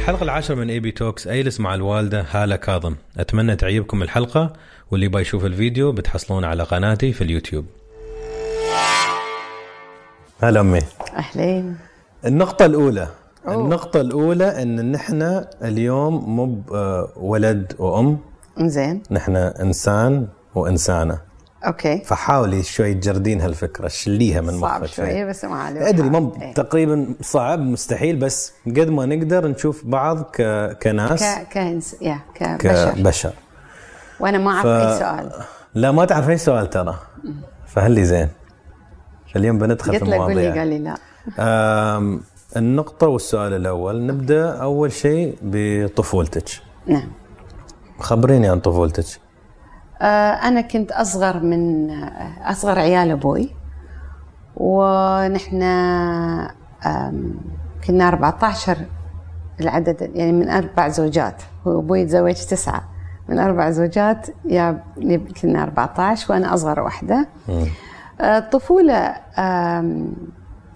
الحلقة العاشرة من AB Talks يالس مع الوالدة؟ هالة كاظم. أتمنى تعجبكم الحلقة واللي يبغى يشوف الفيديو بتحصلونه على قناتي في اليوتيوب. هلا أمي. أهلين. النقطة الأولى. أوه. النقطة الأولى إن نحن اليوم مو آه، ولد وأم. زين نحن إنسان وإنسانة. okay. فحاولي شوي تجردين هالفكرة شليها من صوب مخك شوية بس ما عليه أدري مو إيه. تقريبا صعب مستحيل بس قد ما نقدر نشوف بعض ك... كناس. ك كإنس يا كبشر. كبشر وأنا ما أعرف ف- أي سؤال. لا ما تعرف أي سؤال ترى. فهلي زين؟ اليوم بندخل قلت في له قول لي المواضيع قال لي لا. آم، النقطة والسؤال الأول. نبدأ أول شيء بطفولتك. نعم. خبريني عن طفولتك. آه أنا كنت أصغر من آه، أصغر عيال أبوي ونحن كنا 14 العدد يعني من أربع زوجات. هو أبوي تزوج تسعة. من أربع زوجات يا كنا 14 وأنا أصغر واحدة آه، الطفولة آم،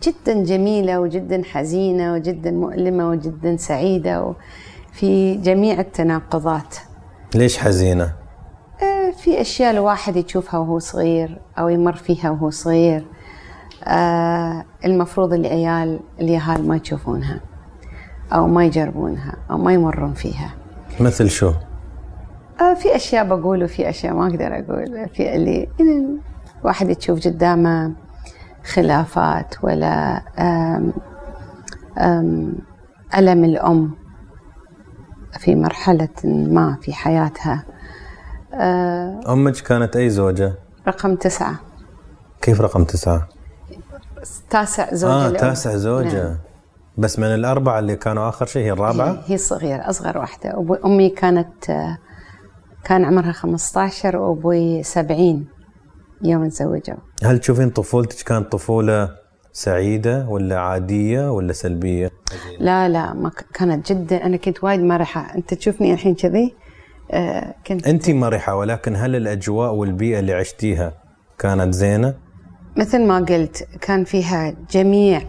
جدا جميلة وجدا حزينة وجدا مؤلمة وجدا سعيدة في جميع التناقضات. ليش حزينة؟ آه، في أشياء الواحد يشوفها وهو صغير أو يمر فيها وهو صغير. آه، المفروض العيال اليهال ما يشوفونها أو ما يجربونها أو ما يمرون فيها. مثل شو؟ آه، في أشياء بقول وفي أشياء ما أقدر أقول. في اللي يعني الواحد تشوف قدامه خلافات ولا آم، آم، ألم الأم في مرحلة ما في حياتها. آه، أمك كانت أي زوجة؟ رقم تسعة كيف رقم تسعة؟ تاسع زوجة آه. تاسع زوجة نعم. بس من الأربعة اللي كانوا آخر شيء هي الرابعة؟ هي, هي صغيرة أصغر واحدة أمي كانت آه، كان عمرها 15 وأبوي 70 يوم تزوجوا هل تشوفين طفولتك كانت طفولة سعيدة ولا عادية ولا سلبية؟ لا لا ما كانت جدا أنا كنت وايد مرحة أنت تشوفني الحين كذي كنت أنت مرحة ولكن هل الأجواء والبيئة اللي عشتيها كانت زينة؟ مثل ما قلت كان فيها جميع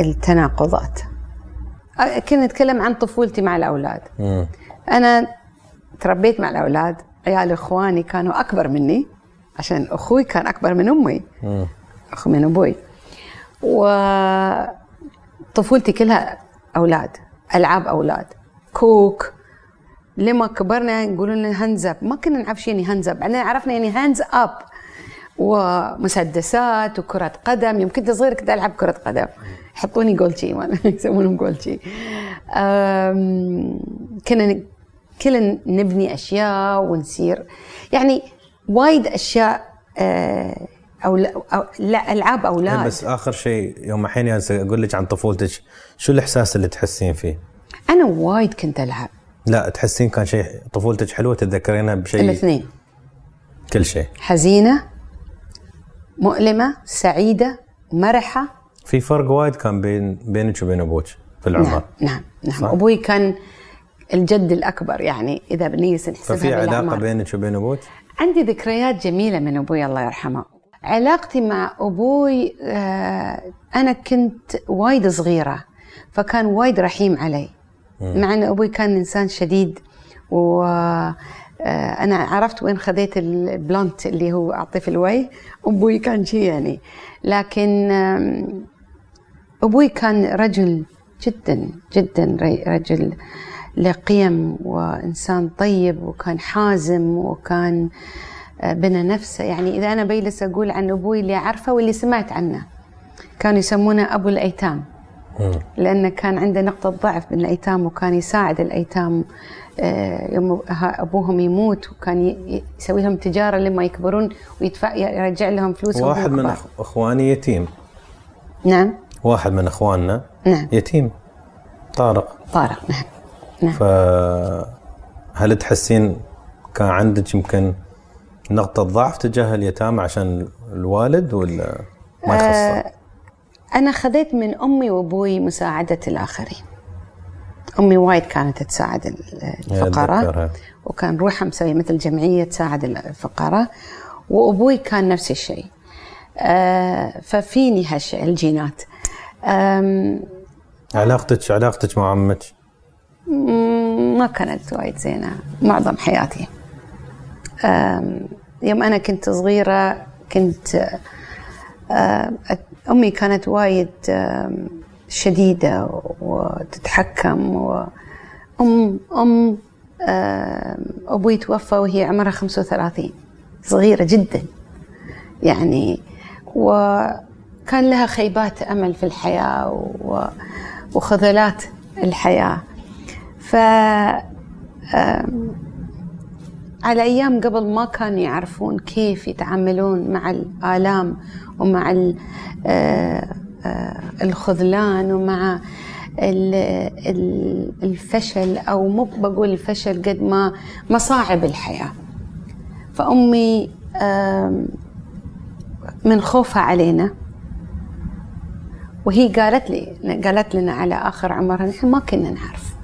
التناقضات آه، كنا نتكلم عن طفولتي مع الأولاد مم. أنا تربيت مع الأولاد عيال إخواني كانوا أكبر مني عشان أخوي كان أكبر من أمي مم. أخو من أبوي وطفولتي كلها أولاد ألعاب أولاد كوك لما كبرنا يقولون لنا hands up ما كنا نعرف يعني hands up بعدين عرفنا يعني hands up ومسدسات وكرة قدم. يوم كنت صغير كنت ألعب كرة قدم. يحطوني جولتشي يسمونهم جولتشي كنا كلنا نبني أشياء ونسير يعني وايد أشياء آه، أو لا, أو لا ألعاب أولاد بس آخر شيء يوم الحين أقول لك عن طفولتك. شو الإحساس اللي تحسين فيه؟ أنا وايد كنت ألعب. لا تحسين كان شيء طفولتك حلوة تتذكرينها بشيء؟ الاثنين. كل شيء. حزينة مؤلمة سعيدة مرحة. في فرق وايد كان بين بينك وبين أبوك في العمر. نعم نعم نعم. صح. أبوي كان الجد الأكبر يعني إذا بنيجي نحسبها ففي بالأعمار. بينك وبين أبوك؟ عندي ذكريات جميلة من أبوي الله يرحمه. علاقتي مع أبوي آه، أنا كنت وايد صغيرة فكان وايد رحيم علي. مع أن أبوي كان إنسان شديد و آه، أنا عرفت وين خذيت البلانت اللي هو أعطيه في الوي أبوي كان شي يعني. لكن آم، أبوي كان رجل جدا جدا رجل له قيم وإنسان طيب وكان حازم وكان آه، بنى نفسه. يعني إذا أنا بجلس أقول عن أبوي اللي أعرفه واللي سمعت عنه كانوا يسمونه أبو الأيتام. مم. لأنه كان عنده نقطة ضعف من الأيتام وكان يساعد الأيتام آه، يوم أبوهم يموت وكان يسوي لهم تجارة لما يكبرون ويدفع يرجع لهم فلوسهم واحد من اخواني يتيم. نعم. واحد من أخواننا نعم. يتيم. طارق. طارق نعم. نعم. فهل تحسين كان عندك يمكن نقطة ضعف تجاه اليتامى عشان الوالد ولا ما يخصه؟ أنا خذيت من أمي وأبوي مساعدة الآخرين. أمي وايد كانت تساعد الفقراء. وكان روحها مسوية مثل جمعية تساعد الفقراء وأبوي كان نفس الشيء. آه، ففيني هالشيء الجينات. علاقتك علاقتك مع عمك ما كانت وايد زينة معظم حياتي. يوم أنا كنت صغيرة كنت أمي كانت وايد شديدة وتتحكم وأم أم أبوي توفى وهي عمرها 35 صغيرة جدا يعني وكان لها خيبات أمل في الحياة و- وخذلات الحياة. ف على أيام قبل ما كانوا يعرفون كيف يتعاملون مع الآلام ومع آه، آه، الخذلان ومع ال- ال- الفشل أو مو بقول الفشل قد ما مصاعب الحياة. فأمي من خوفها علينا. وهي قالت لي قالت لنا على آخر عمرها نحن ما كنا نعرف.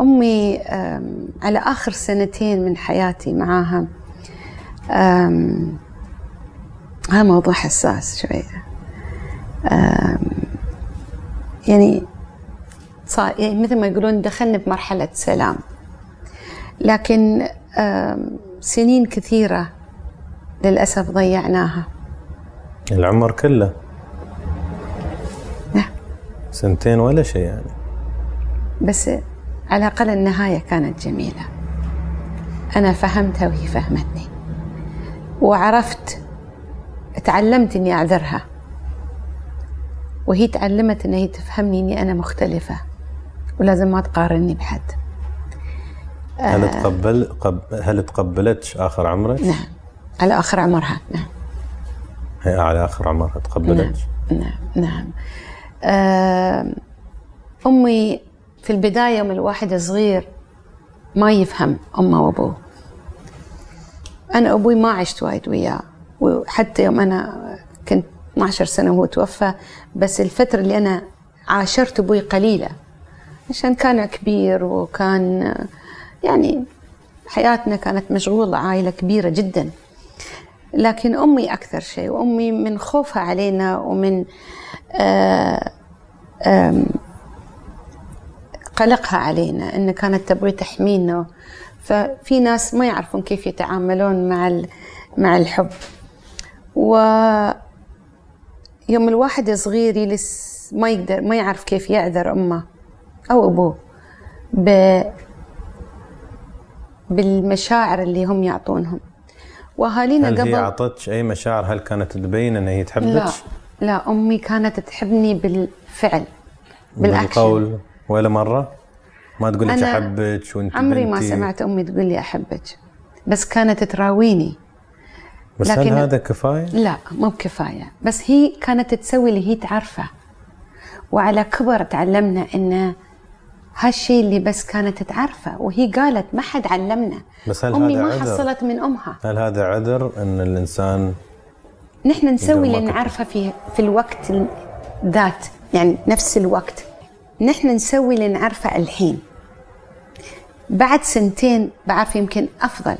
آم، على آخر سنتين من حياتي معاها هذا موضوع حساس شوية. آم، يعني صار يعني مثل ما يقولون دخلنا بمرحلة سلام. لكن سنين كثيرة للأسف ضيعناها. العمر كله. نعم. سنتين ولا شيء يعني. بس على الأقل النهاية كانت جميلة. أنا فهمتها وهي فهمتني. وعرفت تعلمت إني أعذرها. وهي تعلمت إن هي تفهمني إني أنا مختلفة. ولازم ما تقارني بحد. هل تقبل قب... هل تقبلتش آخر عمرك؟ نعم. على آخر عمرها نعم. هي على آخر عمرها تقبلتش؟ نعم نعم. آم، أمي في البداية يوم الواحد صغير ما يفهم أمه وأبوه. أنا أبوي ما عشت وايد وياه وحتى يوم أنا كنت 12 سنة وهو توفى بس الفترة اللي أنا عاشرت أبوي قليلة عشان كان كبير وكان يعني حياتنا كانت مشغولة عائلة كبيرة جدا. لكن أمي أكثر شيء وأمي من خوفها علينا ومن آه، آم، قلقها علينا إن كانت تبغي تحمينا ففي ناس ما يعرفون كيف يتعاملون مع مع الحب. و يوم الواحد صغير يلس ما يقدر ما يعرف كيف يعذر أمه أو أبوه ب بالمشاعر اللي هم يعطونهم. وأهالينا هل هي قبل أعطتش أي مشاعر؟ هل كانت تبين إن هي لا تحبك؟ لا أمي كانت تحبني بالفعل بالأكشن. بالقول ولا مرة؟ ما تقول لك أنا أحبك وأنت عمري ما بنتي. سمعت أمي تقول لي أحبك بس كانت تراويني. بس هل لكن- هذا كفاية؟ لا مو بكفاية بس هي كانت تسوي اللي هي تعرفه. وعلى كبر تعلمنا إن هالشيء اللي بس كانت تعرفه وهي قالت ما حد علمنا. بس هل أمي هذا ما عذر؟ حصلت من أمها. هل هذا عذر إن الإنسان نحن نسوي ما اللي نعرفه في في الوقت ال- ذات يعني نفس الوقت. نحن نسوي اللي نعرفه الحين. بعد سنتين بعرف يمكن أفضل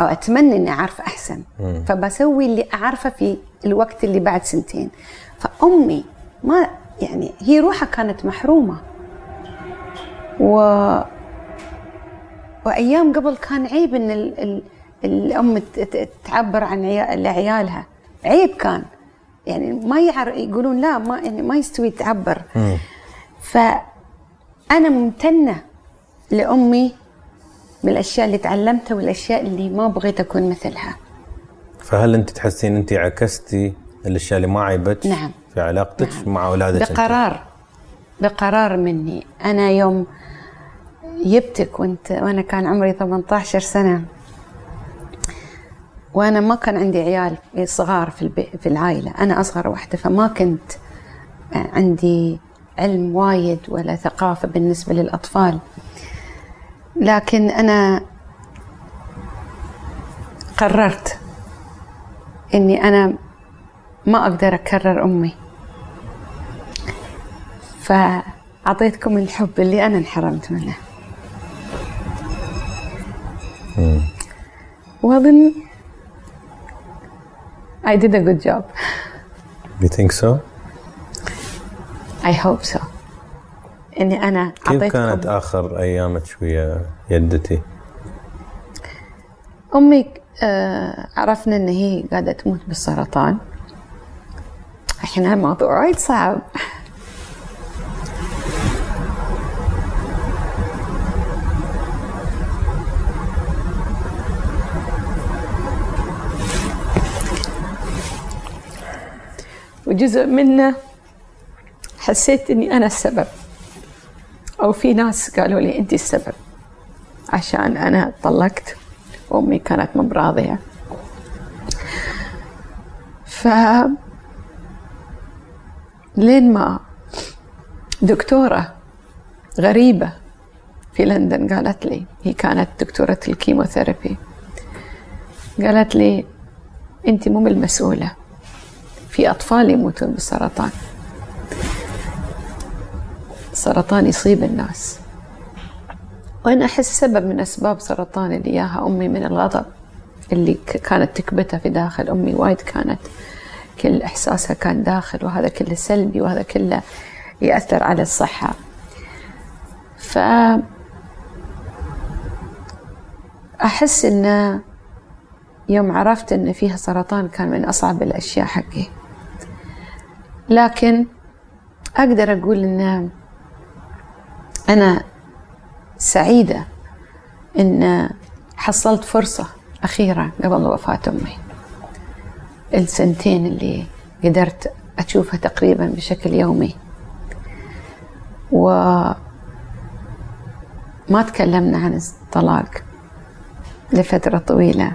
أو أتمنى إني أعرف أحسن. فبسوي اللي أعرفه في الوقت اللي بعد سنتين. فأمي ما يعني هي روحها كانت محرومة. و وأيام قبل كان عيب إن ال... ال... الأم تعبر عن عيا- لعيالها. عيب كان. يعني ما يعر يقولون لا ما يعني ما يستوي تعبر. فأنا ممتنة لأمي بالأشياء اللي تعلمتها والأشياء اللي ما بغيت أكون مثلها فهل أنت تحسين أنت عكستي الأشياء اللي ما عيبتش نعم. في علاقتك مع أولادك أنت؟ بقرار بقرار مني أنا يوم جبتك وانت وأنا كان عمري 18 سنة وأنا ما كان عندي عيال صغار في في العائلة أنا أصغر واحدة فما كنت عندي علم وايد ولا ثقافة بالنسبة للأطفال. لكن أنا قررت إني أنا ما أقدر أكرر أمي. فأعطيتكم الحب اللي أنا انحرمت منه. وأظن I did a good job. You think so? I hope so. إني أنا كيف كانت آخر أيامك ويا يدتي؟ أمي آه عرفنا إن هي قاعدة تموت بالسرطان. الحين هالموضوع وايد صعب. وجزء منه حسيت إني أنا السبب. أو في ناس قالوا لي انت السبب. عشان أنا طلقت وامي كانت مو براضية. ف لين ما دكتورة غريبة في لندن قالت لي هي كانت دكتورة الكيموثيرابي قالت لي انت مو المسؤوله في أطفال يموتون بالسرطان السرطان يصيب الناس. وأنا أحس سبب من أسباب سرطان اللي إياها أمي من الغضب اللي كانت تكبته في داخل أمي وايد كانت كل إحساسها كان داخل وهذا كله سلبي وهذا كله يأثر على الصحة. ف أحس إن يوم عرفت إن فيها سرطان كان من أصعب الأشياء حقي. لكن أقدر أقول إن أنا سعيدة إن حصلت فرصة أخيرة قبل وفاة أمي. السنتين اللي قدرت أشوفها تقريبا بشكل يومي. و ما تكلمنا عن الطلاق لفترة طويلة.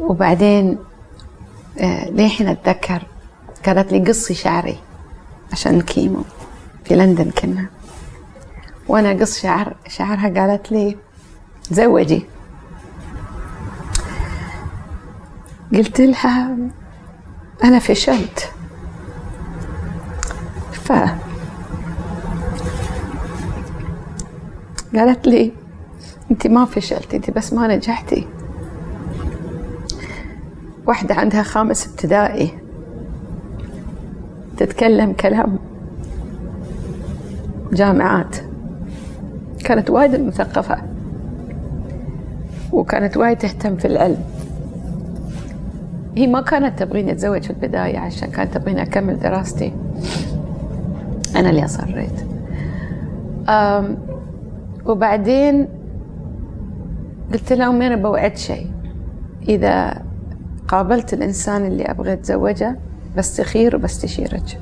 وبعدين آه، للحين أتذكر قالت لي قصي شعري عشان الكيمو. في لندن كنا. وأنا قص شعر شعرها قالت لي تزوجي قلت لها أنا فشلت. ف قالت لي أنت ما فشلتي أنت بس ما نجحتي. واحدة عندها خامس ابتدائي. تتكلم كلام جامعات. كانت وايد مثقفة وكانت وايد تهتم في العلم. هي ما كانت تبغيني أتزوج في البداية عشان كانت تبغيني أكمل دراستي. أنا اللي أصريت. وبعدين قلت لها أمي أنا بوعد شيء. إذا قابلت الإنسان اللي أبغى أتزوجه بستخير وبستشيرك.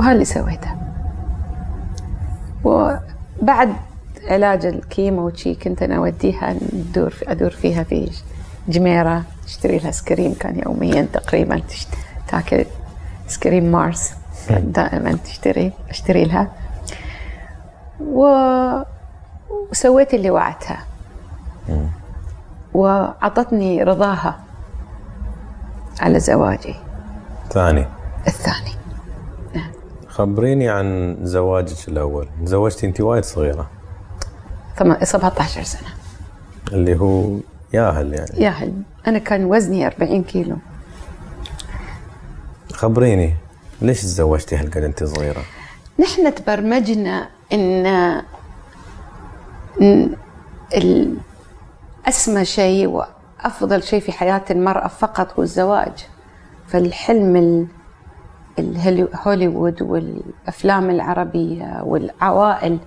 وهاللي سويته. وبعد علاج الكيمو وشي كنت أنا أوديها ندور أدور فيها في جميرة اشتري لها سكريم كان يوميا تقريبا تشت... تاكل سكريم مارس دائما تشتري أشتري لها. و... وسويت اللي وعدتها. وعطتني رضاها على زواجي. ثاني. الثاني. خبريني عن زواجك الأول. تزوجتي أنت وايد صغيرة. ثم- 17 سنة. اللي هو ياهل يعني. ياهل. أنا كان وزني 40 كيلو. خبريني ليش تزوجتي هالقد أنت صغيرة؟ نحن تبرمجنا إن أسمى شيء وأفضل شيء في حياة المرأة فقط هو الزواج. فالحلم هوليوود والأفلام العربية والعوائل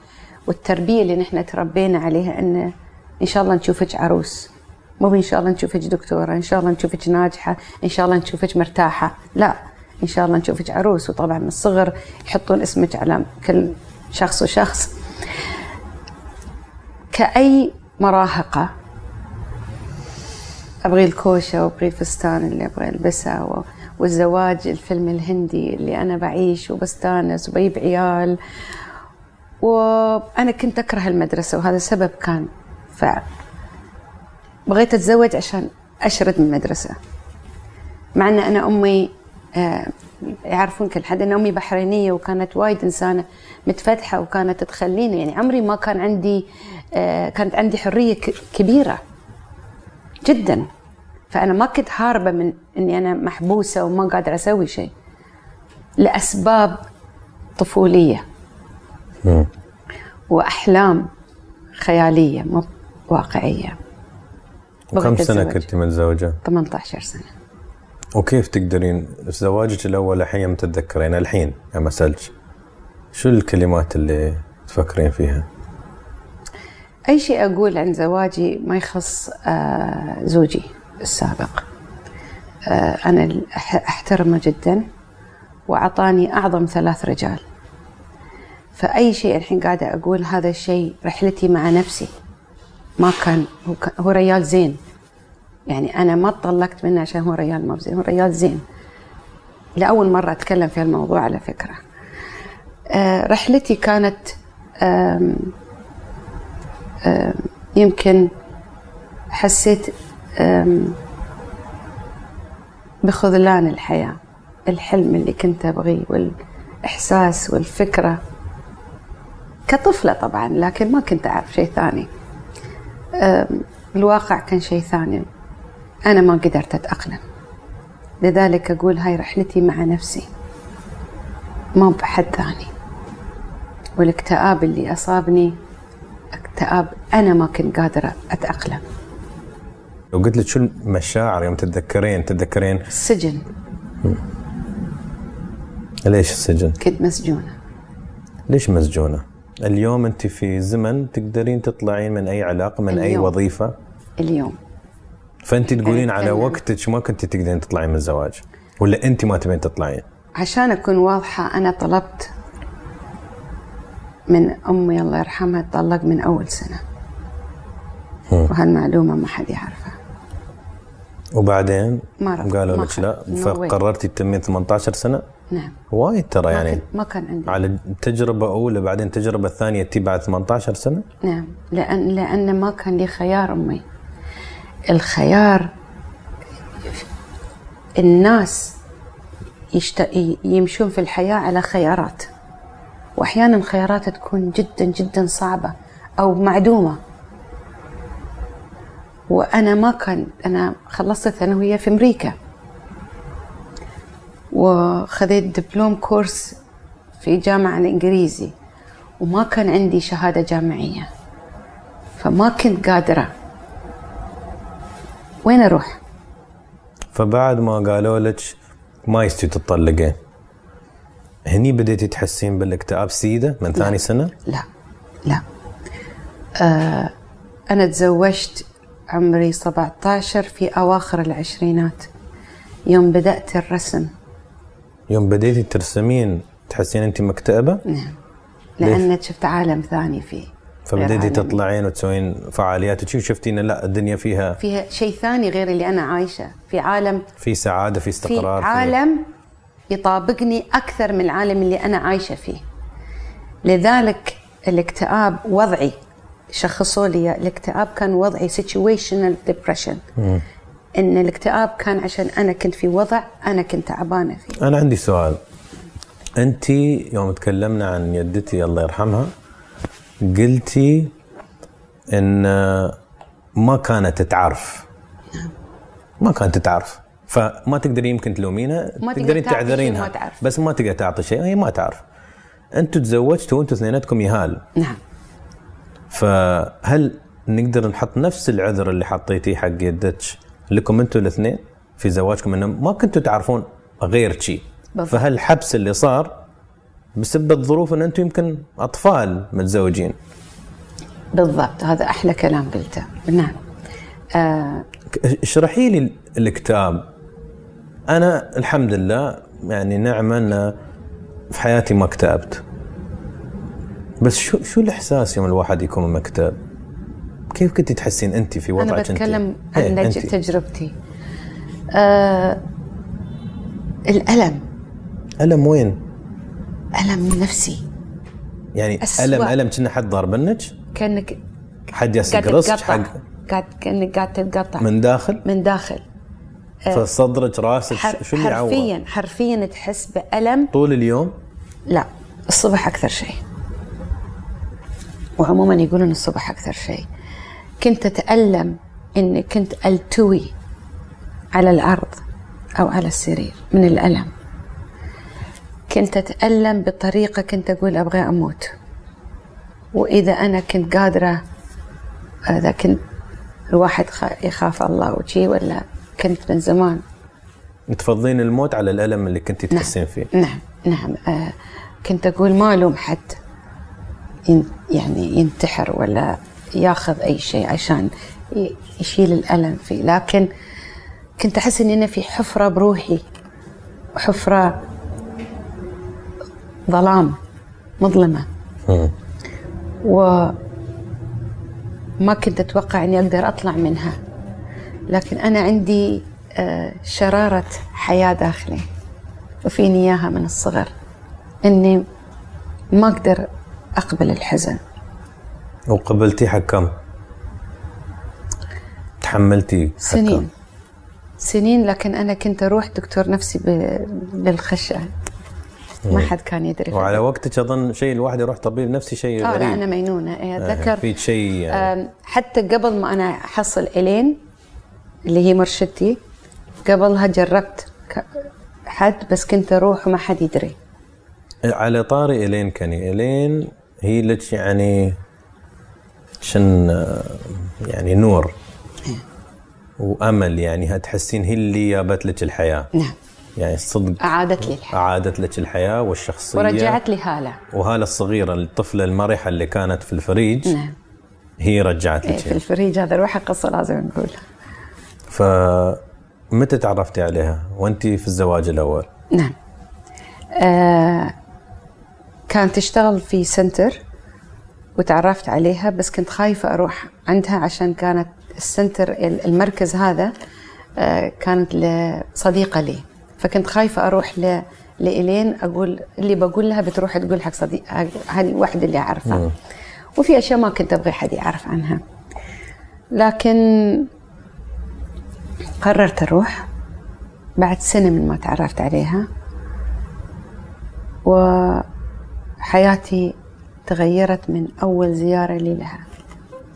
والتربية اللي نحن تربينا عليها إن إن شاء الله نشوفك عروس. مو إن شاء الله نشوفك دكتورة إن شاء الله نشوفك ناجحة إن شاء الله نشوفك مرتاحة. لا إن شاء الله نشوفك عروس وطبعا من الصغر يحطون اسمك على كل شخص وشخص. كأي مراهقة أبغي الكوشة وأبغي الفستان اللي أبغى ألبسه والزواج الفيلم الهندي اللي أنا بعيش وبستانس وبجيب عيال. وأنا كنت أكره المدرسة وهذا السبب كان ف بغيت أتزوج عشان أشرد من المدرسة. مع أن أنا أمي آه، يعرفون كل حد أن أمي بحرينية وكانت وايد إنسانة متفتحة وكانت تخليني يعني عمري ما كان عندي آه، كانت عندي حرية كبيرة جدا. فأنا ما كنت هاربة من أني أنا محبوسة وما قادرة أسوي شيء لأسباب طفولية مم. وأحلام خيالية مو واقعية وكم أتزوج. كنت متزوجة؟ 18 سنة وكيف تقدرين زواجك الأول الحين يوم تتذكرين الحين لما أسألك شو الكلمات اللي تفكرين فيها؟ أي شيء أقول عن زواجي ما يخص آه، زوجي السابق. آه، أنا أحترمه جدا وأعطاني أعظم ثلاث رجال. فأي شيء الحين قاعدة أقول هذا الشيء رحلتي مع نفسي. ما كان هو, كان هو ريال زين. يعني أنا ما تطلقت منه عشان هو ريال ما بزين هو ريال زين. لأول مرة أتكلم في الموضوع على فكرة. آه، رحلتي كانت يمكن حسيت بخذلان الحياة الحلم اللي كنت أبغيه والإحساس والفكرة. كطفلة طبعا لكن ما كنت أعرف شيء ثاني. الواقع كان شيء ثاني. أنا ما قدرت أتأقلم. لذلك أقول هاي رحلتي مع نفسي. ما بحد ثاني. والاكتئاب اللي أصابني اكتئاب أنا ما كنت قادرة أتأقلم. لو قلت لك شو المشاعر يوم تتذكرين تتذكرين السجن ليش السجن؟ كنت مسجونة ليش مسجونة؟ اليوم أنت في زمن تقدرين تطلعين من أي علاقة من أي اليوم. وظيفة اليوم فأنت تقولين على. وقتك ما كنت تقدرين تطلعين من الزواج ولا أنت ما تبين تطلعين؟ عشان أكون واضحة أنا طلبت من أمي الله يرحمها تطلق من أول سنة وهالمعلومة ما حد يعرفها وبعدين ما. قالوا لك لا. فقررتي تتمين 18 سنة؟ نعم. وايد ترى يعني ما كان عندي. على تجربة أولى بعدين تجربة ثانية تي بعد 18 سنة؟ نعم. لأن لأن ما كان لي خيار أمي. الخيار الناس يشت... يمشون في الحياة على خيارات. وأحيانا خيارات تكون جدا جدا صعبة أو معدومة. وأنا ما كان أنا خلصت الثانوية في أمريكا. وخذيت دبلوم كورس في جامعة الإنجليزي وما كان عندي شهادة جامعية. فما كنت قادرة. وين أروح؟ فبعد ما قالوا لك ما يستوي تطلقين هني بديتي تحسين بالاكتئاب سيدة من ثاني سنة؟ لا. لا. آه أنا تزوجت عمري 17 في أواخر العشرينات. يوم بدأت الرسم. يوم بديتي ترسمين تحسين انت مكتئبة؟ نعم. لأن شفت عالم ثاني فيه. فبديتي. تطلعين وتسوين فعاليات وشفتي إن لا الدنيا فيها فيها شيء ثاني غير اللي أنا عايشة. في عالم في سعادة في استقرار في عالم يطابقني أكثر من العالم اللي أنا عايشة فيه. لذلك الاكتئاب وضعي. شخصوا لي الاكتئاب كان وضعي situational depression. إن الاكتئاب كان عشان أنا كنت في وضع أنا كنت تعبانة فيه. أنا عندي سؤال. أنت يوم تكلمنا عن يدتي الله يرحمها قلتي إن ما كانت تعرف. ما كانت تعرف. فما تقدري يمكن تلومينها تقدرين تعذرينها. ما تعرف. بس ما تقدر تعطي شيء هي ما تعرف. أنتوا تزوجتوا وأنتوا اثنيناتكم يهال. نعم. فهل نقدر نحط نفس العذر اللي حطيتيه حق يدتك لكم أنتوا الاثنين في زواجكم؟ إنه ما كنتوا تعرفون غير شيء. فهالحبس اللي صار بسبب الظروف إن أنتم يمكن أطفال متزوجين؟ بالضبط. هذا أحلى كلام قلته. نعم. آه اشرحي لي الاكتئاب أنا الحمد لله يعني نعمة ان في حياتي ما اكتئبت بس شو شو الإحساس يوم الواحد يكون مكتئب؟ كيف كنت تحسين انت في وضعك أنا؟ بتكلم إيه، عن. نج- تجربتي. آه الألم. ألم وين؟ ألم نفسي. يعني أسوأ. ألم ألم كنا حد ضاربنك كأنك حد قاعد راسك حق قاعد كأنك قاعد تتقطع. من داخل؟ من داخل. فصدرك راسك حر شو اللي حرفيا حرفيا تحس بألم. طول اليوم؟ لا الصبح أكثر شيء. وعموما يقولون الصبح أكثر شيء. كنت أتألم إني كنت ألتوي على الأرض أو على السرير من الألم. كنت أتألم بطريقة كنت أقول أبغى أموت. وإذا أنا كنت قادرة إذا كنت الواحد يخاف الله وشي ولا كنت من زمان. تفضلين الموت على الألم اللي كنت نعم. تحسين فيه. نعم. نعم. آه كنت أقول ما ألوم حد. يعني ينتحر ولا ياخذ أي شيء عشان يشيل الألم فيه. لكن كنت أحس إني أنا في حفرة بروحي حفرة ظلام مظلمة. وما كنت أتوقع أني أقدر أطلع منها. لكن أنا عندي آه، شرارة حياة داخلي وفيني إياها من الصغر. أني ما أقدر أقبل الحزن. وقبلتي حق كم؟ تحملتي حق سنين؟ سنين لكن أنا كنت أروح دكتور نفسي بالخشة ما حد كان يدري. وعلى وقتك أظن شيء الواحد يروح طبيب نفسي شيء آه غريب. لا أنا مينونة إيه، آه، أتذكر فيك شيء يعني. حتى قبل ما أنا أحصل إلين اللي هي مرشدتي قبلها جربت حد بس كنت أروح وما حد يدري. على طاري إلين كاني إلين هي لك يعني شن يعني نور وأمل يعني تحسين هي اللي جابت لك الحياة. نعم. يعني صدق أعادت لي الحياة. أعادت لك الحياة والشخصية. ورجعت لي هالة. وهالة الصغيرة الطفلة المرحة اللي كانت في الفريج نعم. هي رجعت إيه، لك في الفريج هذا روح قصة لازم نقولها. فمتى تعرفتي عليها؟ وانت في الزواج الأول؟ نعم. آه كانت تشتغل في center وتعرفت عليها بس كنت خايفة أروح عندها عشان كانت ال center المركز هذا آه كانت لصديقة لي. فكنت خايفة أروح ل لإلين أقول اللي بقول لها بتروح تقول حق صديق هذه واحدة اللي أعرفها. وفي أشياء ما كنت أبغي حد يعرف عنها. لكن قررت أروح بعد سنة من ما تعرفت عليها. وحياتي تغيرت من أول زيارة لي لها.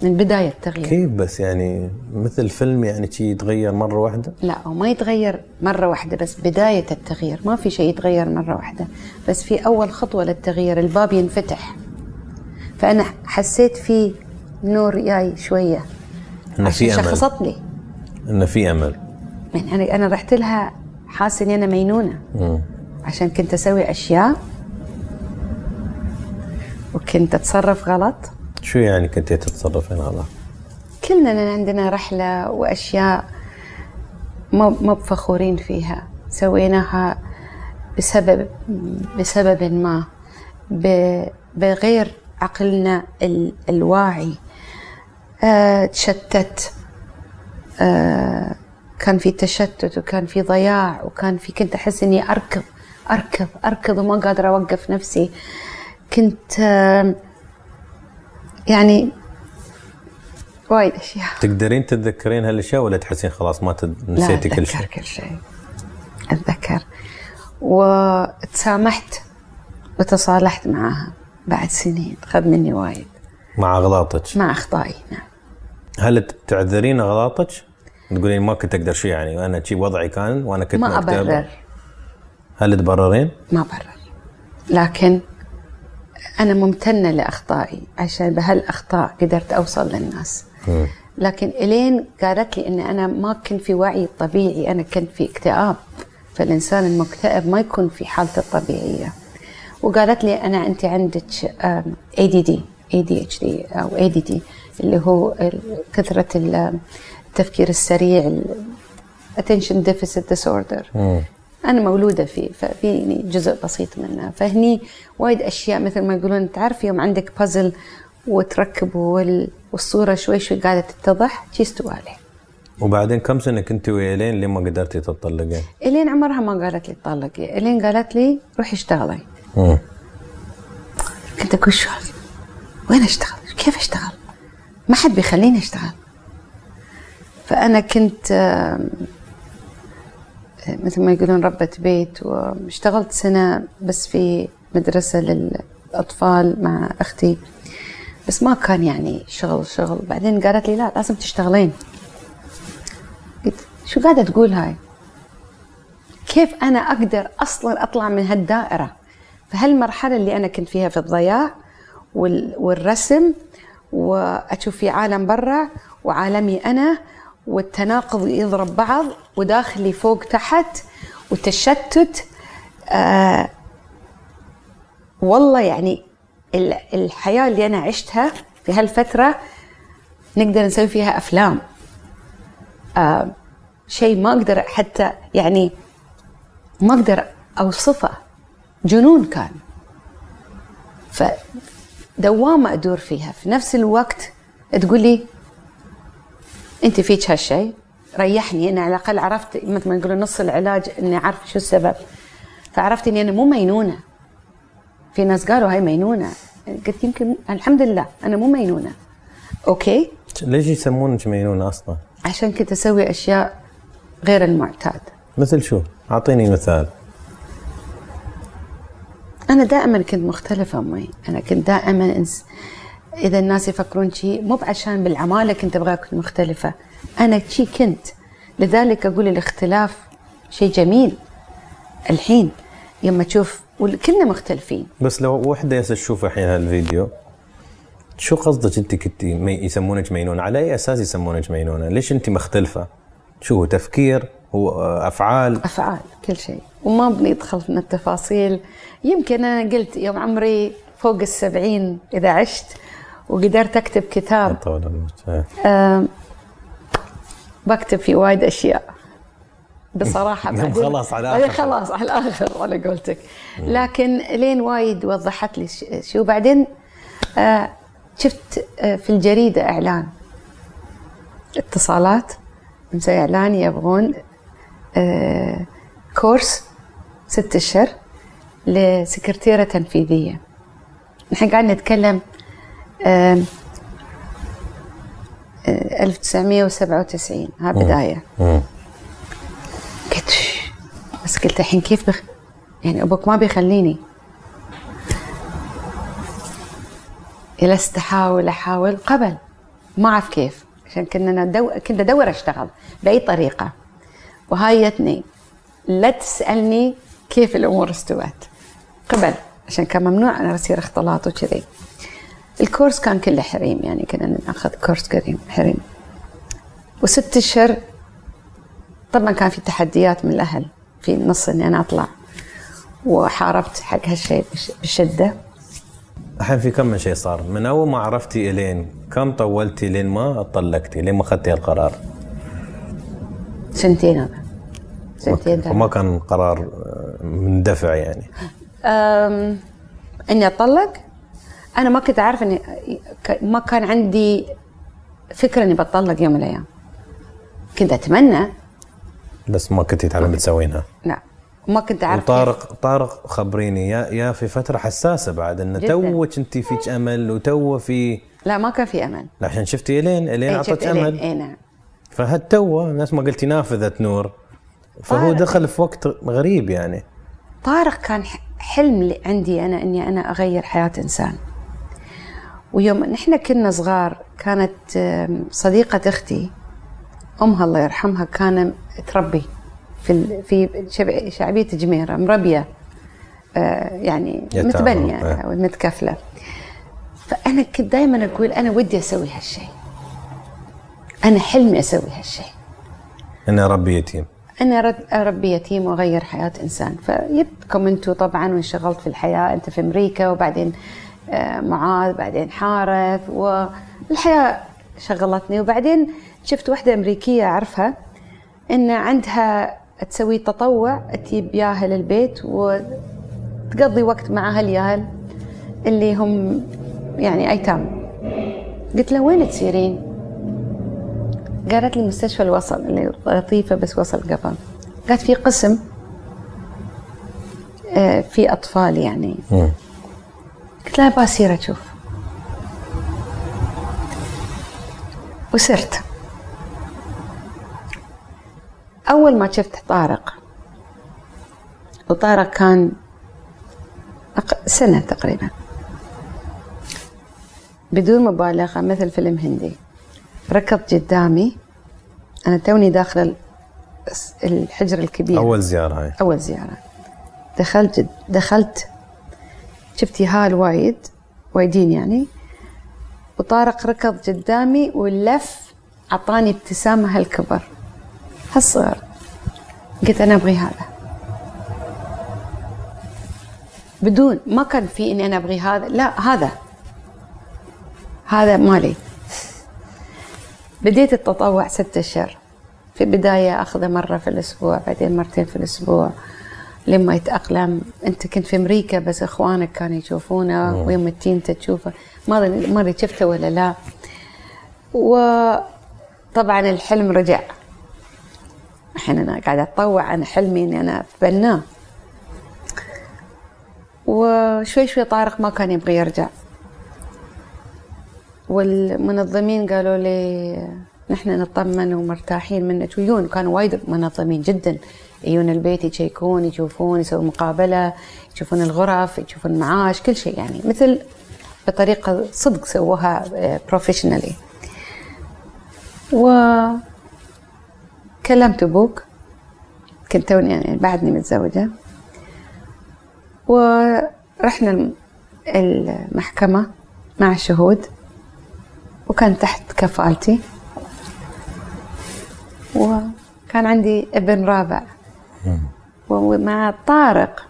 من بداية التغيير كيف بس يعني مثل فيلم يعني شي يتغير مرة واحدة؟ لا هو ما يتغير مرة واحدة بس بداية التغيير. ما في شيء يتغير مرة واحدة بس في أول خطوة للتغيير الباب ينفتح. فأنا حسيت في نور جاي شوية. إنه في أمل. شخصت لي إنه في أمل. يعني أنا رحت لها حاسة إني أنا مينونة مم. عشان كنت أسوي أشياء وكنت أتصرف غلط؟ شو يعني كنت تتصرفين غلط؟ كلنا عندنا رحلة وأشياء ما بفخورين فيها. سويناها بسبب بسبب ما بغير عقلنا ال- الواعي. آه، تشتت. آه، كان في تشتت وكان في ضياع وكان في كنت أحس إني أركض أركض أركض وما قادرة أوقف نفسي. كنت يعني وايد أشياء تقدرين تتذكرين هالأشياء ولا تحسين خلاص ما. نسيتي كل شيء؟ كل شيء أتذكر وتسامحت وتصالحت معها بعد سنين خذ مني وايد مع أغلاطك مع أخطائي نعم هل تعذرين أغلاطك؟ تقولين ما كنت أقدر شيء يعني أنا شي وضعي كان وأنا كنت ما. أبرر هل تبررين؟ ما أبرر لكن أنا ممتنة لأخطائي عشان بهالأخطاء قدرت أوصل للناس. لكن إلين قالت لي أن أنا ما كنت في وعي طبيعي أنا كنت في اكتئاب. فالإنسان المكتئب ما يكون في حالته الطبيعية. وقالت لي أنا أنت عندك ADD ADHD أو ADD اللي هو كثرة ال- التفكير السريع ال- Attention Deficit Disorder. مم. أنا مولودة فيه ففيني جزء بسيط منه فهني وايد أشياء مثل ما يقولون تعرف يوم عندك بازل وتركب وال- والصورة شوي شوي قاعدة تتضح شي استوالي وبعدين كم سنة كنت ويا لين لين ما قدرتي تطلقين؟ إلين عمرها ما قالت لي طلقي إلين قالت لي روحي اشتغلي مم. كنت أقول شو؟ وين أشتغل كيف أشتغل ما حد بيخليني أشتغل فأنا كنت مثل ما يقولون ربة بيت واشتغلت سنة بس في مدرسة للأطفال مع أختي. بس ما كان يعني شغل شغل. بعدين قالت لي لا لازم تشتغلين. قلت شو قاعدة تقول هاي؟ كيف أنا أقدر أصلا أطلع من هالدائرة؟ فهالمرحلة اللي أنا كنت فيها في الضياع وال- والرسم وأشوف في عالم برا وعالمي أنا والتناقض يضرب بعض وداخلي فوق تحت وتشتت. آه والله يعني ال- الحياة اللي أنا عشتها في هالفترة نقدر نسوي فيها أفلام. آه شيء ما أقدر حتى يعني ما أقدر أوصفه. جنون كان. فدوامة أدور فيها. في نفس الوقت تقول أنت فيك هالشيء ريحني أنا على الأقل عرفت مثل ما يقولوا نص العلاج إني أعرف شو السبب. فعرفت إني أنا مو مينونة في ناس قالوا هاي مينونة قلت يمكن الحمد لله أنا مو مينونة أوكي؟ ليش يسمونك مجنونه أصلا؟ عشان كنت أسوي أشياء غير المعتاد. مثل شو؟ أعطيني مثال. أنا دائما كنت مختلفة أمي أنا كنت دائما إنس... إذا الناس يفكرون شي مو بعشان بالعمالة كنت أبغى أكون مختلفة أنا شي كنت لذلك أقول الاختلاف شيء جميل الحين لما تشوف وكلنا مختلفين بس لو وحدة تشوف الحين هالفيديو شو قصدك أنت كنت مي يسمونك مجنونه؟ على أي أساس يسمونك مجنونه؟ ليش أنت مختلفة؟ شو هو تفكير؟ هو آه، أفعال؟ أفعال كل شيء وما بندخل في التفاصيل يمكن أنا قلت يوم عمري فوق السبعين إذا عشت وقدرت أكتب كتاب طول الوقت. آم، بكتب في وايد أشياء. بصراحة يوم بعدين- خلاص على بعدين آخر. خلاص على الآخر على قولتك. لكن لين وايد وضحت لي شو بعدين آه، شفت آه، في الجريدة إعلان. اتصالات. مسوي إعلان يبغون آه، كورس ست أشهر لسكرتيرة تنفيذية. نحن قاعد نتكلم 1997 ها بداية. قلت. بس قلت الحين كيف بخ... يعني أبوك ما بيخليني. جلست أحاول أحاول قبل. ما أعرف كيف. عشان كنا ندو... كنت أدور أشتغل بأي طريقة. وهاي جتني. لا تسألني كيف الأمور استوت. قبل. عشان كان ممنوع أنا أصير اختلاط وكذي. الكورس كان كله حريم يعني كنا ناخذ كورس كريم حريم. وست أشهر طبعا كان في تحديات من الأهل في النص إني أنا أطلع. وحاربت حق هالشيء بش- بشدة. الحين في كم من شيء صار؟ من أول ما عرفتي إلين كم طولتي لين ما طلقتي لين ما أخذتي القرار؟ سنتين هذا. سنتين. وما كان قرار آه، مندفع يعني. أم، إني أطلق. أنا ما كنت أعرف إني ما كان عندي فكرة إني بتطلق يوم من الأيام. كنت أتمنى. بس ما كنتي تعلم تسوينها لا ما كنت أعرف كيف. وطارق طارق خبريني يا يا في فترة حساسة بعد ان جداً. توك أنت فيك أمل وتو في لا ما كان في أمل. عشان شفتي إلين إلين إيه، أعطت. أمل. اي نعم. فهالتو نفس ما قلتي نافذة نور. فهو طارق. دخل في وقت غريب يعني. طارق كان حلم عندي أنا إني أنا أغير حياة إنسان. ويوم نحن كنا صغار كانت آم، صديقة أختي أمها الله يرحمها كان تربي في في شعبية جميرة مربية آه، يعني. أو متكفلة. فأنا كنت دائما أقول أنا ودي أسوي هالشيء أنا حلمي أسوي هالشيء اني ربي يتيم. أنا رد اربي يتيم واغير حياة إنسان. فجبتكم أنتم طبعا وانشغلت في الحياة أنت في أمريكا وبعدين معاذ بعدين حارث والحياة شغلتني وبعدين شفت واحدة أمريكية أعرفها إن عندها تسوي تطوع تجيب ياهل البيت وتقضي وقت مع هالياهل اللي هم يعني أيتام قلت لها وين تسيرين؟ قالت لي مستشفى الوصل اللي لطيفة بس وصل قبل قالت في قسم آه، في أطفال يعني مم. قلت لها بصير أشوف وسرت. أول ما شفت طارق وطارق كان سنة تقريبا. بدون مبالغة مثل فيلم هندي. ركض قدامي. أنا توني داخل ال- الحجر الكبير. أول زيارة هاي أول زيارة. دخلت دخلت شفتي هال وايد وايدين يعني. وطارق ركض قدامي ولف أعطاني ابتسامة هالكبر. هالصغر قلت أنا أبغي هذا. بدون ما كان في إني أنا أبغي هذا لا هذا. هذا مالي. بديت التطوع ستة أشهر. في البداية أخذه مرة في الأسبوع بعدين مرتين في الأسبوع. لما يتأقلم. أنت كنت في أمريكا بس إخوانك كانوا يشوفونه ويوم التين أنت تشوفه. ما أدري ما أدري شفته ولا لا. وطبعا الحلم رجع. الحين أنا قاعدة أتطوع أنا حلمي إني أنا أتبناه وشوي شوي طارق ما كان يبغى يرجع. والمنظمين قالوا لي نحن نطمن ومرتاحين منك. ويون كانوا وايد منظمين جدا. يجون البيت يشيكون يشوفون يسوون مقابلة يشوفون الغرف يشوفون المعاش كل شيء يعني مثل بطريقة صدق سووها professionally و كلمت أبوك كنت توني يعني بعدني متزوجة. ورحنا المحكمة مع الشهود وكان تحت كفالتي. وكان عندي ابن رابع. ومع طارق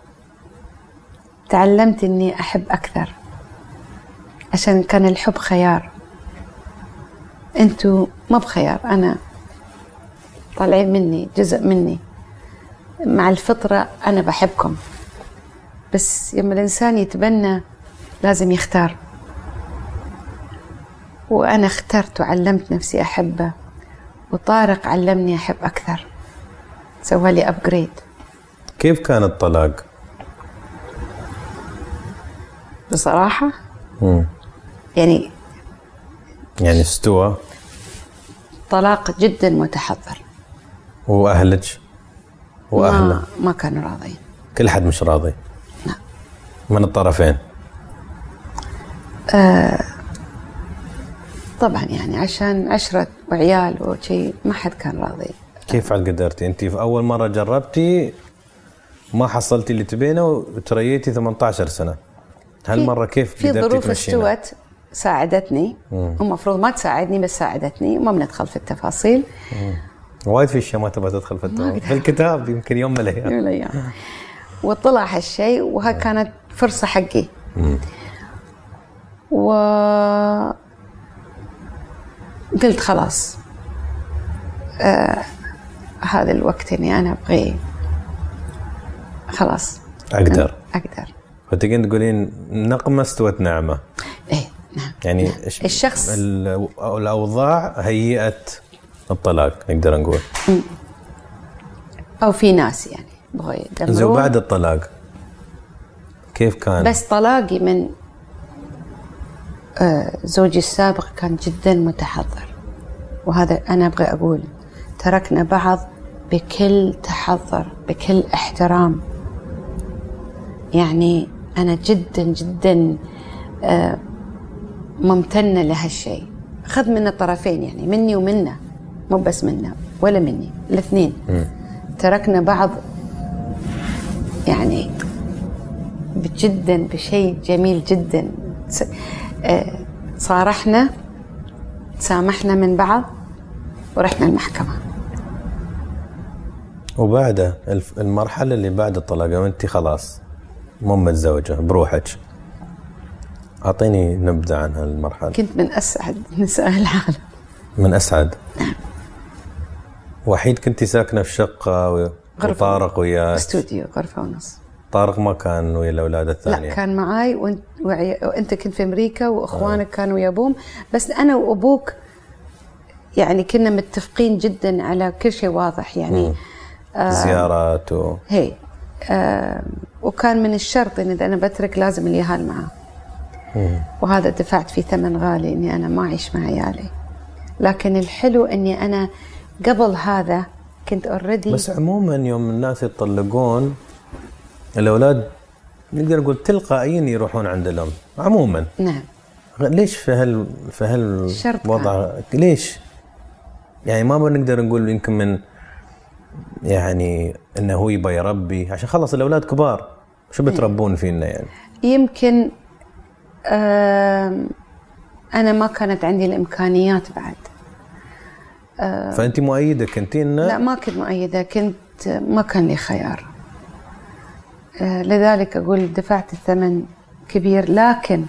تعلمت إني أحب أكثر عشان كان الحب خيار. أنتوا ما بخيار أنا طالعين مني جزء مني. مع الفطرة أنا بحبكم. بس لما الإنسان يتبنى لازم يختار. وأنا اخترت وعلمت نفسي أحبه وطارق علمني أحب أكثر. سوى لي أبجريد كيف كان الطلاق؟ بصراحة؟ مم. يعني يعني استوى؟ طلاق جدا متحضر. وأهلك؟ وأهله؟ ما, ما كانوا راضين كل حد مش راضي؟ لا. من الطرفين؟ طبعا يعني عشان عشرة وعيال وشي ما حد كان راضي. كيف على قدرتي؟ انت في أول مرة جربتي ما حصلتي اللي تبينه وتريتي 18 سنة. هالمره كيف في قدرتي ظروف؟ استوت ساعدتني. المفروض ما تساعدني بس ساعدتني وما بندخل في التفاصيل. وايد في أشياء ما تبغى تدخل في التوابع. في الكتاب يمكن يوم من الأيام. يوم من الأيام. وطلع هالشيء وها كانت فرصة حقي. و قلت خلاص. آه هذا الوقت إني أنا أبغي خلاص. أقدر. أقدر. فتقين تقولين نقمة استوت نعمة. إيه نعم. يعني نعم. الشخص- ال- الأوضاع هيئت الطلاق نقدر نقول. أو في ناس يعني يبغوا زين يدمرون وبعد الطلاق كيف كان؟ بس طلاقي من آه، زوجي السابق كان جدا متحضر. وهذا أنا أبغى أقول تركنا بعض بكل تحضر بكل احترام. يعني أنا جدا جدا آه، ممتنة لهالشيء. خذ من الطرفين يعني مني ومنه. مو بس منه ولا مني الاثنين. تركنا بعض يعني جدا بشيء جميل جدا. آه، صارحنا سامحنا من بعض ورحنا المحكمة. وبعده الف- المرحلة اللي بعد الطلاق وانت خلاص مو متزوجه بروحك. أعطيني نبذة عن هالمرحلة. كنت من أسعد نساء العالم. من أسعد؟ وحيد كنت ساكنة في شقة و- غرفة. وطارق وياك؟ استوديو غرفة ونص. طارق ما كان ويا الأولاد لا الثانية. كان معاي وأنت, وعي- وأنت كنت في أمريكا وإخوانك كانوا ويا أبوهم. بس أنا وأبوك يعني كنا متفقين جدا على كل شيء واضح. يعني زيارات و... هي آه وكان من الشرط إن إذا أنا بترك لازم اليهال معاه وهذا دفعت فيه ثمن غالي إني أنا ما أعيش مع عيالي. لكن الحلو إني أنا قبل هذا كنت اوريدي بس عموما يوم الناس يطلقون الأولاد نقدر نقول تلقائيا يروحون عند الأم. عموما. نعم. ليش في هال في هالوضع ليش؟ يعني ما بنقدر نقول يمكن من يعني إنه هو يبغى يربي. عشان خلص الأولاد كبار شو بتربون فينا يعني؟ يمكن أنا ما كانت عندي الإمكانيات بعد. فأنت مؤيدة كنتي إنه؟ لا ما كنت مؤيدة كنت ما كان لي خيار. آه، لذلك أقول دفعت الثمن كبير لكن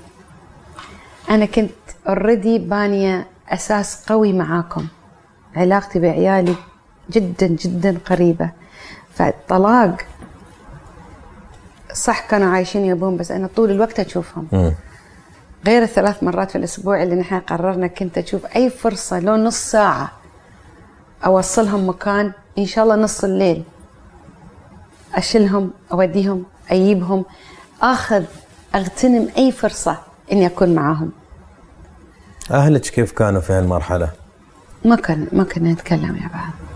أنا كنت اوريدي بانية أساس قوي معاكم. علاقتي بعيالي جدا جدا قريبة فالطلاق صح كانوا عايشين يبون بس أنا طول الوقت أشوفهم مم. غير الثلاث مرات في الأسبوع اللي نحن قررنا كنت أشوف أي فرصة لو نص ساعة أوصلهم مكان إن شاء الله نص الليل أشيلهم أوديهم أجيبهم آخذ أغتنم أي فرصة إني أكون معاهم أهلك كيف كانوا في هالمرحلة؟ ما كان ما كنا نتكلم يا بعض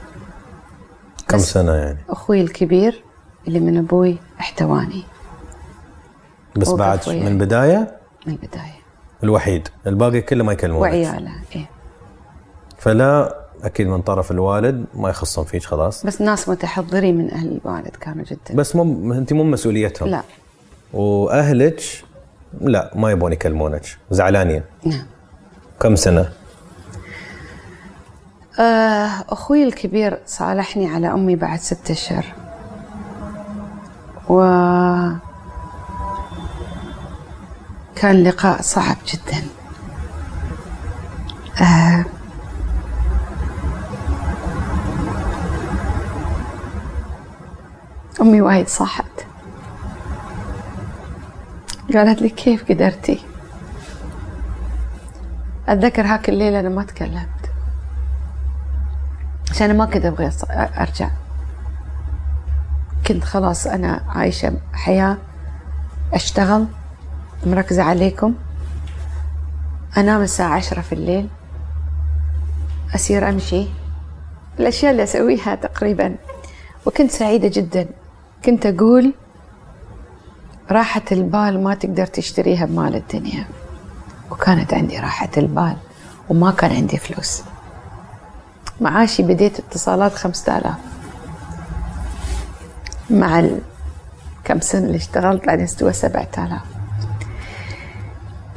كم سنة يعني؟ أخوي الكبير اللي من أبوي احتواني. بس بعد. من البدايه من البداية الوحيد. الباقي كله ما يكلمونك. وعياله إيه. فلا أكيد من طرف الوالد ما يخصهم فيك خلاص. بس ناس متحضرين من أهل الوالد كانوا جدا. بس مو أنت مو مسؤوليتهم. لا. وأهلك؟ لا ما يبون يكلمونك. زعلانين. نعم. كم سنة؟ آه، أخوي الكبير صالحني على أمي بعد ستة أشهر. و كان لقاء صعب جدا. آه، أمي وايد صاحت. قالت لي كيف قدرتي؟ أتذكر هاك الليلة أنا ما تكلمت عشان أنا ما كنت أبغى أص- أرجع. كنت خلاص أنا عايشة حياة أشتغل مركزة عليكم. أنام الساعة عشرة في الليل. أسير أمشي. الأشياء اللي أسويها تقريبا. وكنت سعيدة جدا. كنت أقول راحة البال ما تقدر تشتريها بمال الدنيا. وكانت عندي راحة البال وما كان عندي فلوس. معاشي بديت اتصالات خمسة آلاف. مع ال... كم سنة اللي اشتغلت بعدين استوى سبعة آلاف.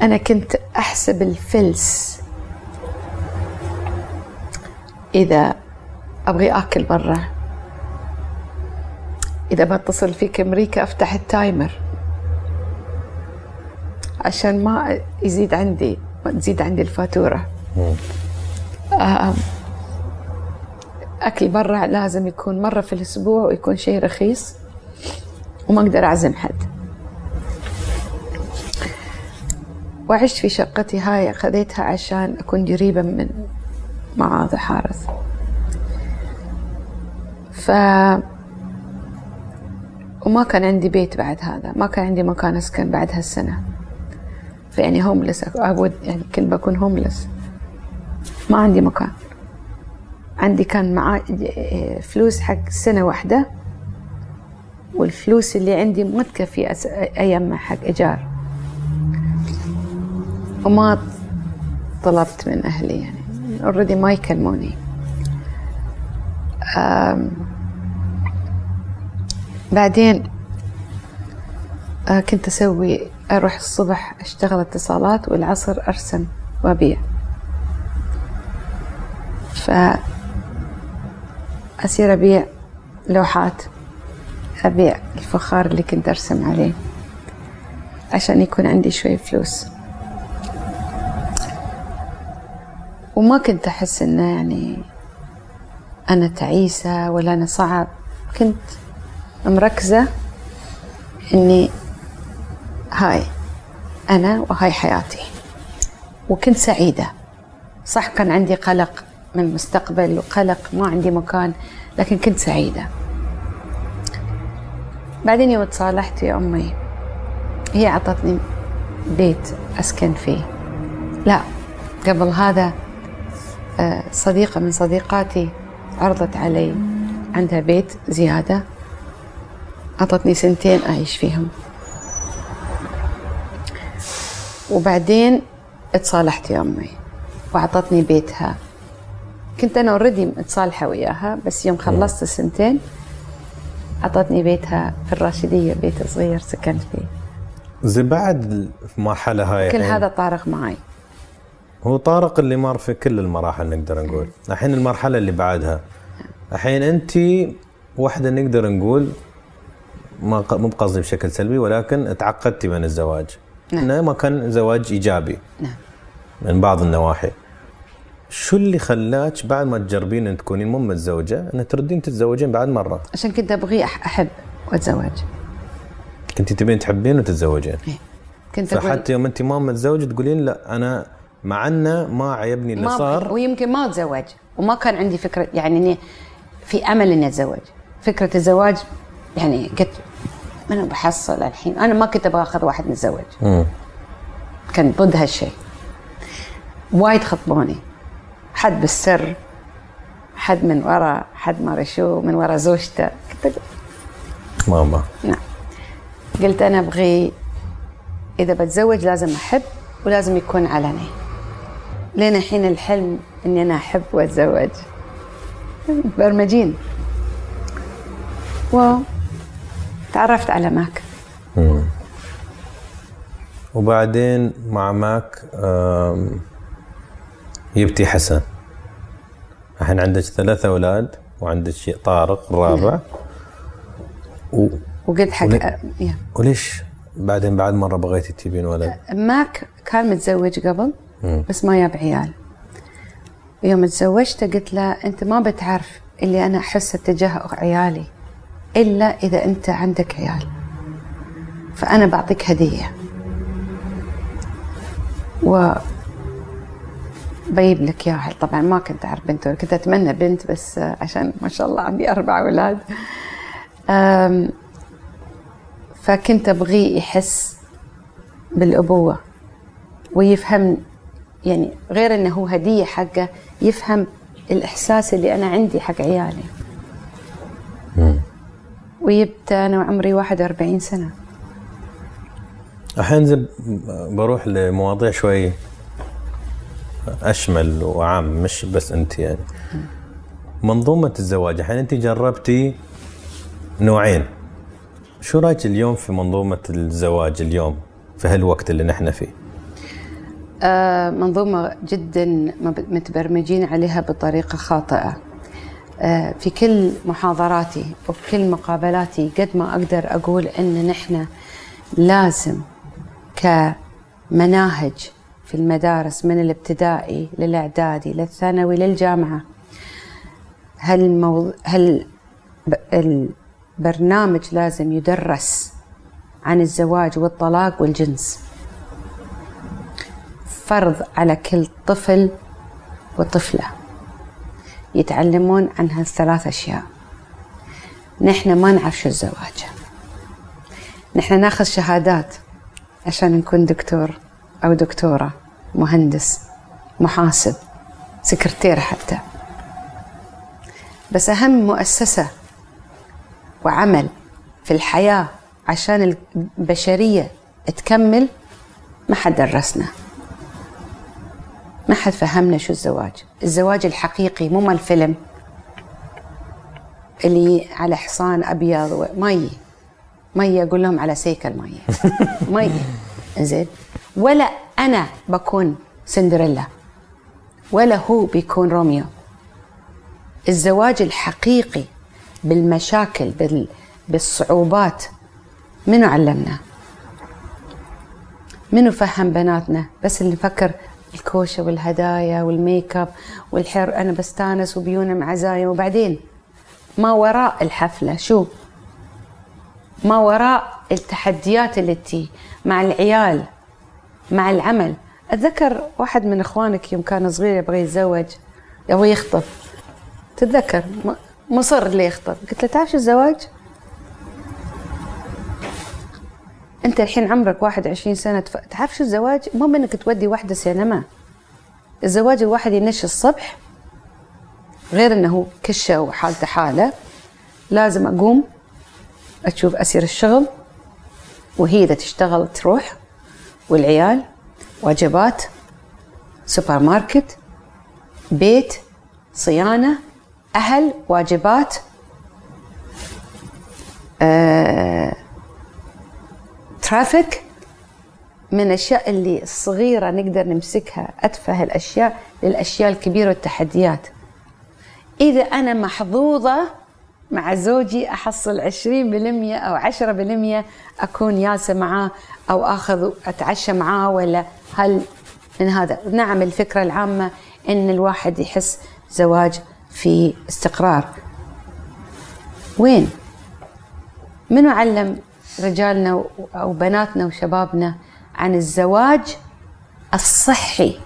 أنا كنت أحسب الفلس إذا أبغي آكل برا. إذا بتصل فيك أمريكا أفتح التايمر. عشان ما يزيد عندي ما تزيد عندي الفاتورة. أكل برا لازم يكون مرة في الأسبوع ويكون شيء رخيص وما أقدر أعزم حد. وعشت في شقتي هاي خذيتها عشان أكون قريبة من معاذ حارث. ف وما كان عندي بيت بعد هذا ما كان عندي مكان أسكن بعد هالسنة. فيعني هوملس أعود يعني كنت بكون هوملس ما عندي مكان. عندي كان معاه فلوس حق سنة واحدة والفلوس اللي عندي ما تكفي أيام حق إيجار. وما طلبت من أهلي يعني اوريدي ما يكلموني. بعدين آه، كنت أسوي أروح الصبح أشتغل اتصالات والعصر أرسم وأبيع. ف أصير أبيع لوحات أبيع الفخار اللي كنت أرسم عليه عشان يكون عندي شوي فلوس. وما كنت أحس إنه يعني أنا تعيسة ولا أنا صعب. كنت مركزة إني هاي أنا وهاي حياتي. وكنت سعيدة. صح كان عندي قلق من المستقبل وقلق ما عندي مكان. لكن كنت سعيدة. بعدين يوم تصالحت يا أمي هي أعطتني بيت أسكن فيه. لا قبل هذا آه، صديقة من صديقاتي عرضت علي عندها بيت زيادة أعطتني سنتين أعيش فيهم. وبعدين اتصالحت يا أمي وأعطتني بيتها كنت أنا اوريدي متصالحة وياها بس يوم خلصت السنتين أعطتني بيتها في الراشدية بيت صغير سكنت فيه. زي بعد المرحلة هاي كل هذا طارق معي. هو طارق اللي مر في كل المراحل نقدر نقول. الحين المرحلة اللي بعدها. الحين أنت واحدة نقدر نقول ما مو بقصدي بشكل سلبي ولكن تعقدتي من الزواج. نعم. إنه ما كان زواج إيجابي. نعم. من بعض النواحي. شو اللي خلاك بعد ما تجربين أن تكونين مو متزوجة؟ ان تردين تتزوجين بعد مرة. عشان كنت أبغي أحب وأتزوج. كنت تبين تحبين وتتزوجين. إيه. كنت فحتى يوم أنت ما متزوجة تقولين لا أنا مع أنه ما عيبني اللي ما صار. ويمكن ما أتزوج. وما كان عندي فكرة يعني إني في أمل إني أتزوج. فكرة الزواج يعني قلت أنا بحصل الحين؟ أنا ما كنت أبغى أخذ واحد متزوج. كان ضد هالشيء. وايد خطبوني. حد بالسر حد من ورا حد ما شو من ورا زوجته. أقول- ماما نعم. قلت أنا أبغي إذا بتزوج لازم أحب ولازم يكون علني. لين الحين الحلم إني أنا أحب وأتزوج. برمجين. و تعرفت على ماك. وبعدين مع ماك آم، جبتي حسن الحين عندك ثلاث أولاد وعندك طارق الرابع و... وقلت حق وليه؟ يا. وليش بعدين بعد مرة بغيتي تجيبين ولد؟ ماك كان متزوج قبل بس ما ياب عيال يوم تزوجته قلت له أنت ما بتعرف اللي أنا احسه تجاه عيالي إلا إذا أنت عندك عيال فأنا بعطيك هدية و بجيب لك إياها. طبعا ما كنت أعرف بنت كنت أتمنى بنت بس عشان ما شاء الله عندي أربع أولاد. فكنت ابغيه يحس بالأبوة ويفهم يعني غير إنه هو هدية حقه يفهم الإحساس اللي أنا عندي حق عيالي. وجبت أنا وعمري 41 سنة. الحين بروح لمواضيع شوي. أشمل وعام مش بس أنت يعني. منظومة الزواج الحين أنت جربتي نوعين. شو رأيك اليوم في منظومة الزواج اليوم في هالوقت اللي نحن فيه؟ آه، منظومة جدا متبرمجين عليها بطريقة خاطئة. آه، في كل محاضراتي وفي كل مقابلاتي قد ما أقدر أقول أن نحن لازم كمناهج في المدارس من الابتدائي للإعدادي للثانوي هالموضوع هل ب- البرنامج لازم يدرس عن الزواج والطلاق والجنس؟ فرض على كل طفل وطفلة يتعلمون عن هالثلاث أشياء. نحن ما نعرف شو الزواج. نحن ناخذ شهادات عشان نكون دكتور. أو دكتورة مهندس محاسب سكرتير حتى. بس أهم مؤسسة وعمل في الحياة عشان البشرية تكمل ما حد درسنا. ما حد فهمنا شو الزواج. الزواج الحقيقي مو مال فيلم اللي على حصان أبيض ومي مي. أقول لهم على سيكل مي. مي. زين ولا أنا بكون سندريلا ولا هو بيكون روميو. الزواج الحقيقي بالمشاكل بال... بالصعوبات منو علمنا؟ منو فهم بناتنا؟ بس اللي نفكر الكوشة والهدايا وال make up والحر أنا بستانس وبيونم عزايم وبعدين ما وراء الحفلة شو؟ ما وراء التحديات اللي تي مع العيال. مع العمل أتذكر واحد من إخوانك يوم كان صغير يبغى يتزوج يبغى يخطب تتذكر مصر اللي يخطب قلت له تعرف شو الزواج؟ أنت الحين عمرك 21 سنة. تعرف شو الزواج؟ مو بانك تودي واحدة سينما الزواج الواحد ينش الصبح غير إنه كشة وحالته حالة لازم أقوم أشوف أسير الشغل وهي إذا تشتغل تروح والعيال واجبات سوبر ماركت بيت صيانة أهل واجبات آه، ترافيك. من الأشياء اللي الصغيره نقدر نمسكها أتفه الأشياء للأشياء الكبيرة والتحديات. إذا أنا محظوظة مع زوجي أحصل 20% أو 10% أكون ياسة معاه أو أخذ اتعشى معاه ولا هل من هذا؟ نعم الفكرة العامة إن الواحد يحس زواج في استقرار. وين؟ منو علم رجالنا أو بناتنا وشبابنا عن الزواج الصحي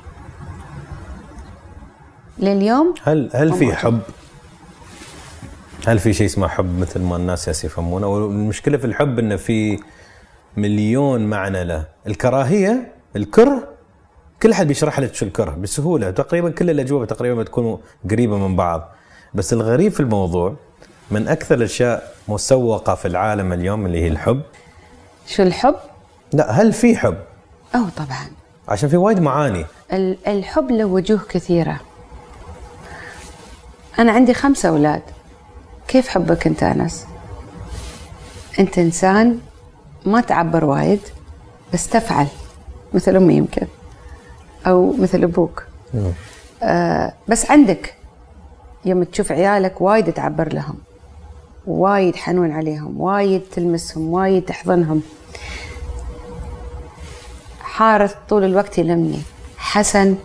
لليوم؟ هل هل في حب؟ هل في شيء اسمه حب مثل ما الناس يفهمونه؟ والمشكلة في الحب إنه في مليون معنى له، الكراهية الكره كل حد بيشرح لك شو الكره بسهولة. تقريبا كل الأجوبة تقريبا بتكون قريبة من بعض. بس الغريب في الموضوع من أكثر الأشياء مسوقة في العالم اليوم اللي هي الحب. شو الحب؟ لا هل في حب؟ أو طبعا. عشان في وايد معاني. ال- الحب له وجوه كثيرة. أنا عندي خمسة أولاد. كيف حبك أنت أنس؟ أنت إنسان ما تعبر وايد بس تفعل مثل أمي يمكن أو مثل أبوك. آه بس عندك يوم تشوف عيالك وايد تعبر لهم وايد حنون عليهم وايد تلمسهم وايد تحضنهم. حارث طول الوقت يلمني. حسن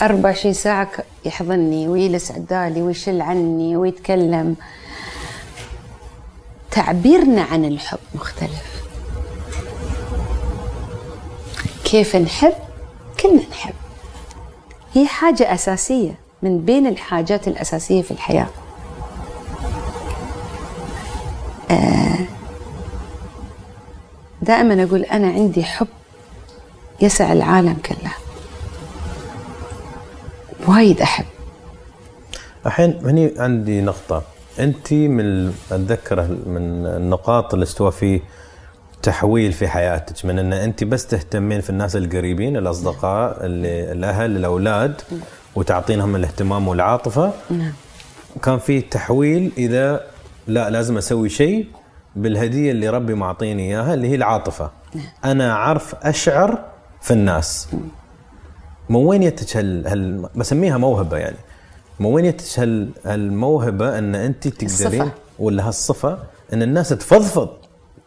24 ساعة يحضني ويجلس عدالي ويشل عني ويتكلم. تعبيرنا عن الحب مختلف. كيف نحب؟ كلنا نحب. هي حاجة أساسية من بين الحاجات الأساسية في الحياة. دائما أقول أنا عندي حب يسع العالم كله. وايد أحب. الحين هني عندي نقطة. أنت من أتذكر من النقاط اللي استوى في تحويل في حياتك من أن أنت بس تهتمين في الناس القريبين الأصدقاء اللي الأهل الأولاد وتعطينهم الاهتمام والعاطفة. نعم. كان في تحويل إذا لا لازم أسوي شيء بالهدية اللي ربي معطيني إياها اللي هي العاطفة. أنا أعرف أشعر في الناس. من وين يتج هال, هال بسميها موهبة يعني. من وين يتج هال هالموهبة إن انت تقدرين. ولا هالصفة إن الناس تفضفض؟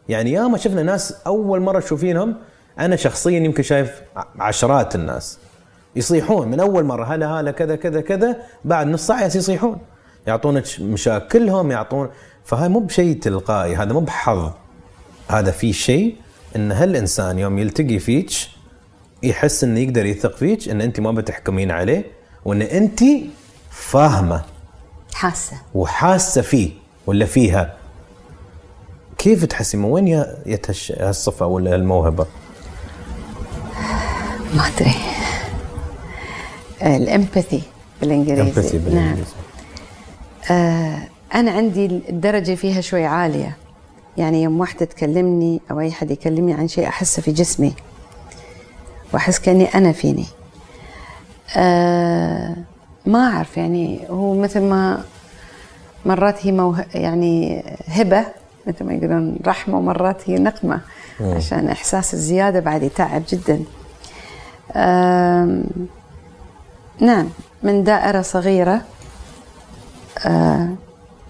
يعني ياما شفنا ناس أول مرة تشوفينهم أنا شخصيا يمكن شايف عشرات الناس يصيحون من أول مرة هلا هلا كذا كذا كذا بعد نص ساعة يصيحون. يعطونك مشاكلهم يعطون فهاي مو بشيء تلقائي هذا مو بحظ. هذا في شيء إن هالإنسان يوم يلتقي فيك يحس إنه يقدر يثق فيك إن أنت ما بتحكمين عليه وإن أنت فاهمة حاسة. وحاسة فيه ولا فيها. كيف تحسي من وين يتهش هالصفة ولا الموهبه؟ ما أدري. الإمباثي بالإنجليزي. Empathy بالإنجليزي. آه أنا عندي الدرجة فيها شوي عالية. يعني يوم واحدة تكلمني أو أي حد يكلمني عن شيء أحسه في جسمي. وأحس كأني أنا فيني. آه ما أعرف يعني هو مثل ما مرات هي موه يعني هبة مثل ما يقولون رحمة ومرات هي نقمة عشان إحساس الزيادة بعد يتعب جدا. نعم من دائرة صغيرة آه،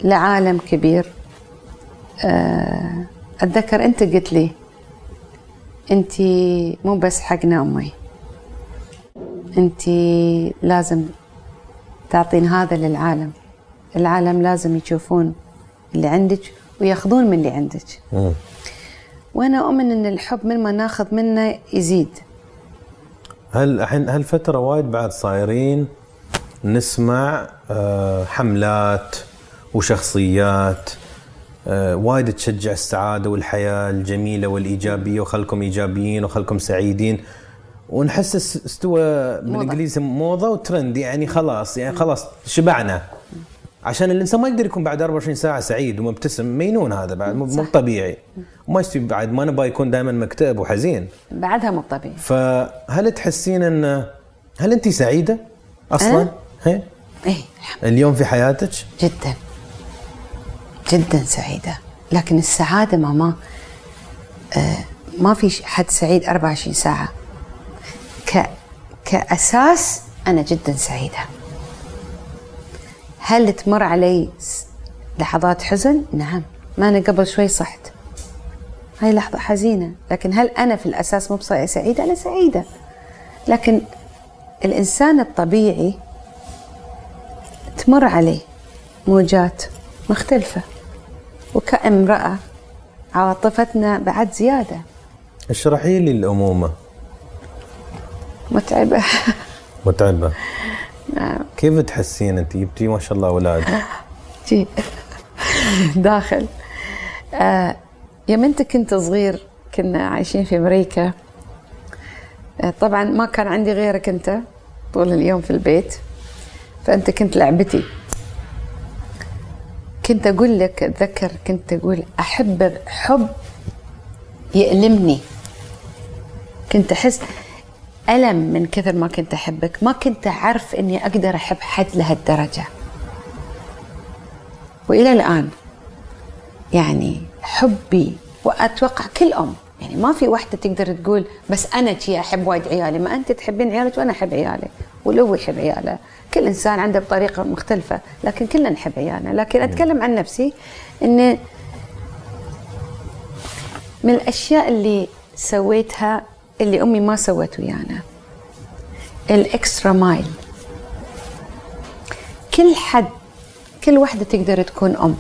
لعالم كبير. آه، أتذكر أنت قلت لي أنت مو بس حقنا أمي أنت لازم تعطين هذا للعالم. العالم لازم يشوفون اللي عندك وياخذون من اللي عندك. مم. وأنا أؤمن أن الحب من ما ناخذ منه يزيد. هل الحين هالفتره وايد بعد صايرين نسمع آه، حملات وشخصيات وايد تشجع السعادة والحياة الجميلة والإيجابية وخلكم إيجابيين وخلكم سعيدين ونحس اس- استوى بالإنجليزي موضة وترند يعني خلاص يعني خلاص شبعنا عشان الإنسان ما يقدر يكون بعد 24 ساعة سعيد ومبتسم مينون هذا بعد مو. طبيعي وما يستوي بعد ما نبغى يكون دائما مكتئب وحزين بعدها مو طبيعي فهل تحسين ان هل انت سعيدة أصلا؟ أنا؟ هي؟ الحمد اليوم في حياتك؟ جدا جدا سعيدة. لكن السعادة ماما آه، ما في حد سعيد 24 ساعة. ك كأساس أنا جدا سعيدة. هل تمر علي لحظات حزن؟ نعم. ما أنا قبل شوي صحت. هاي لحظة حزينة. لكن هل أنا في الأساس مو سعيدة؟ أنا سعيدة. لكن الإنسان الطبيعي تمر عليه موجات مختلفة. وكامرأة عاطفتنا بعد زيادة. اشرحي لي الأمومة. متعبة. متعبة. كيف تحسين؟ انت جبتي ما شاء الله أولاد. جي داخل. آه يوم انت كنت صغير كنا عايشين في أمريكا. آه طبعا ما كان عندي غيرك انت طول اليوم في البيت. فأنت كنت لعبتي. كنت أقول لك أتذكر كنت أقول أحب حب يألمني. كنت أحس ألم من كثر ما كنت أحبك. ما كنت أعرف أني أقدر أحب حد لهالدرجة. وإلى الآن يعني حبي وأتوقع كل أم يعني ما في واحدة تقدر تقول بس أنا شي أحب وايد عيالي. ما أنت تحبين عيالك وأنا أحب عيالي ولو يحب عياله. كل إنسان عنده بطريقة مختلفة لكن كلنا نحب عيالنا. لكن أتكلم عن نفسي إن من الأشياء اللي سويتها اللي أمي ما سوت ويانا الإكسترا مايل. كل حد كل واحدة تقدر تكون أم.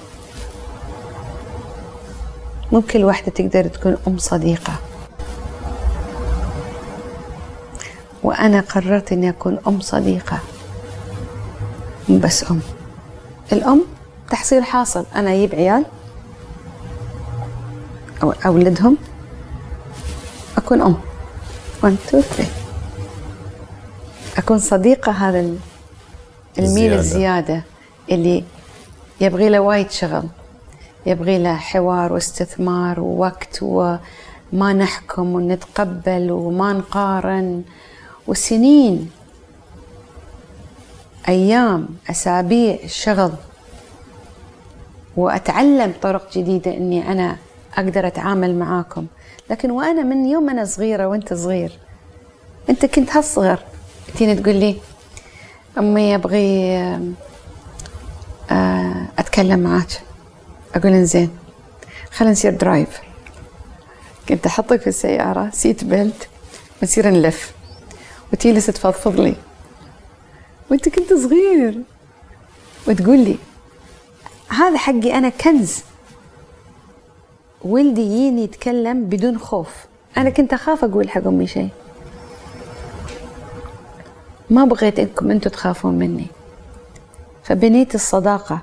مو كل واحدة تقدر تكون أم صديقة. وأنا قررت إني أكون أم صديقة. مو بس أم. الأم تحصيل حاصل. أنا أجيب عيال أو أولدهم. أكون أم. 1 2 3 أكون صديقة هذا ال- الميل الزيادة. الزيادة اللي يبغي له وايد شغل. يبغي له حوار واستثمار ووقت وما نحكم ونتقبل وما نقارن. وسنين. أيام أسابيع شغل وأتعلم طرق جديدة إني أنا أقدر أتعامل معاكم. لكن وأنا من يوم أنا صغيرة وأنت صغير أنت كنت هالصغر. تيجي تقول لي أمي أبغي آه، أتكلم معاك. أقول إنزين خلينا نسير drive كنت أحطك في السيارة seat belt ونسير نلف. وتجلس تفضفض لي. وأنت كنت صغير. وتقول لي هذا حقي أنا كنز. ولدي يجيني يتكلم بدون خوف. أنا كنت أخاف أقول حق أمي شيء. ما بغيت إنكم أنتم تخافون مني. فبنيت الصداقة.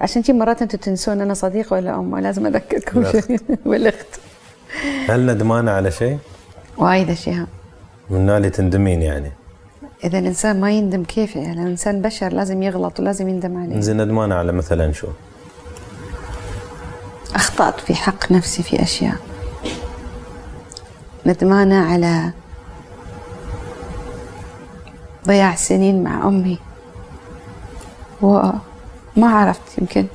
عشان شي مرات أنتم تنسون أنا صديق ولا أم لازم أذكركم. شيء. والأخت. هل ندمانة على شيء؟ وايد أشياء. من اللي تندمين يعني؟ إذا الإنسان ما يندم كيف يعني؟ الإنسان بشر لازم يغلط ولازم يندم عليه. زين ندمانة على مثلا شو؟ أخطأت في حق نفسي في أشياء. ندمانة على ضياع سنين مع أمي. وما عرفت يمكن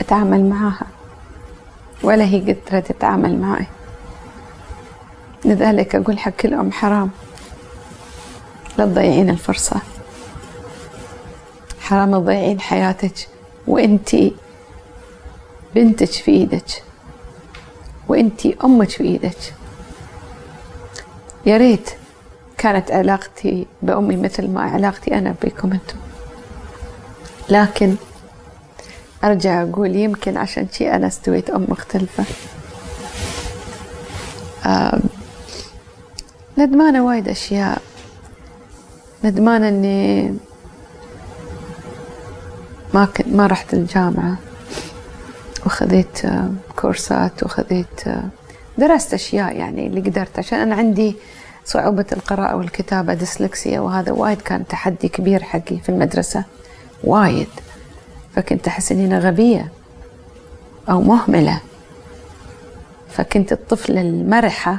أتعامل معاها ولا هي قدرت تتعامل معي. لذلك أقول حق كل ام حرام. لا تضيعين الفرصة. حرام تضيعين حياتك وانتي بنتك في إيدك وانتي أمك في إيدك. يا ريت كانت علاقتي بأمي مثل ما علاقتي أنا بكم أنتم. لكن أرجع أقول يمكن عشان شي أنا استويت أم مختلفة. آم، ندمانة وايد أشياء. ندمانه إني ما كنت ما رحت الجامعة. وخذيت آه، كورسات وخذيت آه، درست أشياء يعني اللي قدرت. عشان أنا عندي صعوبة القراءة والكتابة ديسلكسيا وهذا وايد كان تحدي كبير حقي في المدرسة. وايد. فكنت أحس إني أنا غبية أو مهملة. فكنت الطفلة المرحة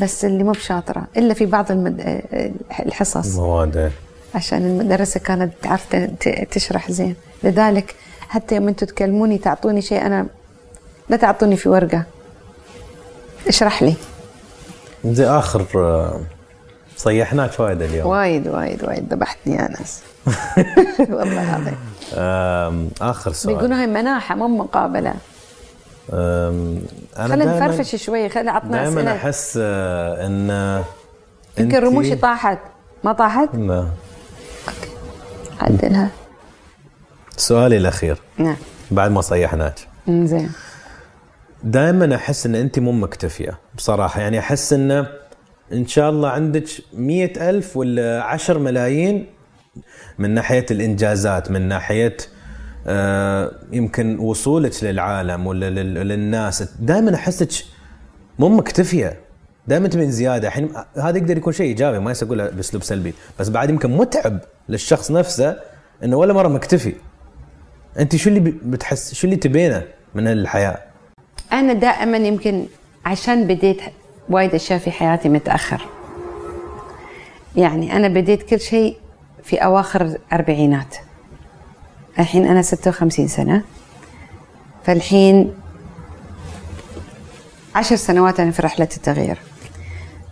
بس اللي مو بشاطرة إلا في بعض المد... آه، الحصص. مواد عشان المدرسة كانت تعرف تشرح زين. لذلك حتى يوم أنتم تكلموني تعطوني شيء أنا لا تعطوني في ورقة. اشرح لي. زي آخر آه، صيحناك وايد اليوم. وايد وايد وايد ذبحتني يا انس والله العظيم. آخر سؤال. بيقولوا هاي مناحة مو مقابلة. أنا خلينا نفرفش شوي خلينا عطنا دائما أحس آه، إن آه، يمكن رموشي طاحت. ما طاحت؟ لا. عدلها. سؤالي الأخير. نعم. بعد ما صيحناك. زين. دائما أحس إن انت مو مكتفية بصراحة. يعني أحس إن إن شاء الله عندك مية ألف ولا عشر ملايين من ناحية الإنجازات من ناحية يمكن وصولك للعالم ولا لل- للناس. دائما أحسك مو مكتفية. دائما تبين زيادة. الحين هذا يقدر يكون شيء إيجابي ما يقولها بأسلوب سلبي. بس بعد يمكن متعب للشخص نفسه إنه ولا مرة مكتفي. أنت شو اللي بتحس؟ شو اللي تبينه من الحياة؟ أنا دائما يمكن عشان بديت وايد أشياء في حياتي متأخر. يعني أنا بديت كل شيء في أواخر الأربعينات. الحين أنا 56 سنة. فالحين عشر سنوات أنا في رحلة التغيير.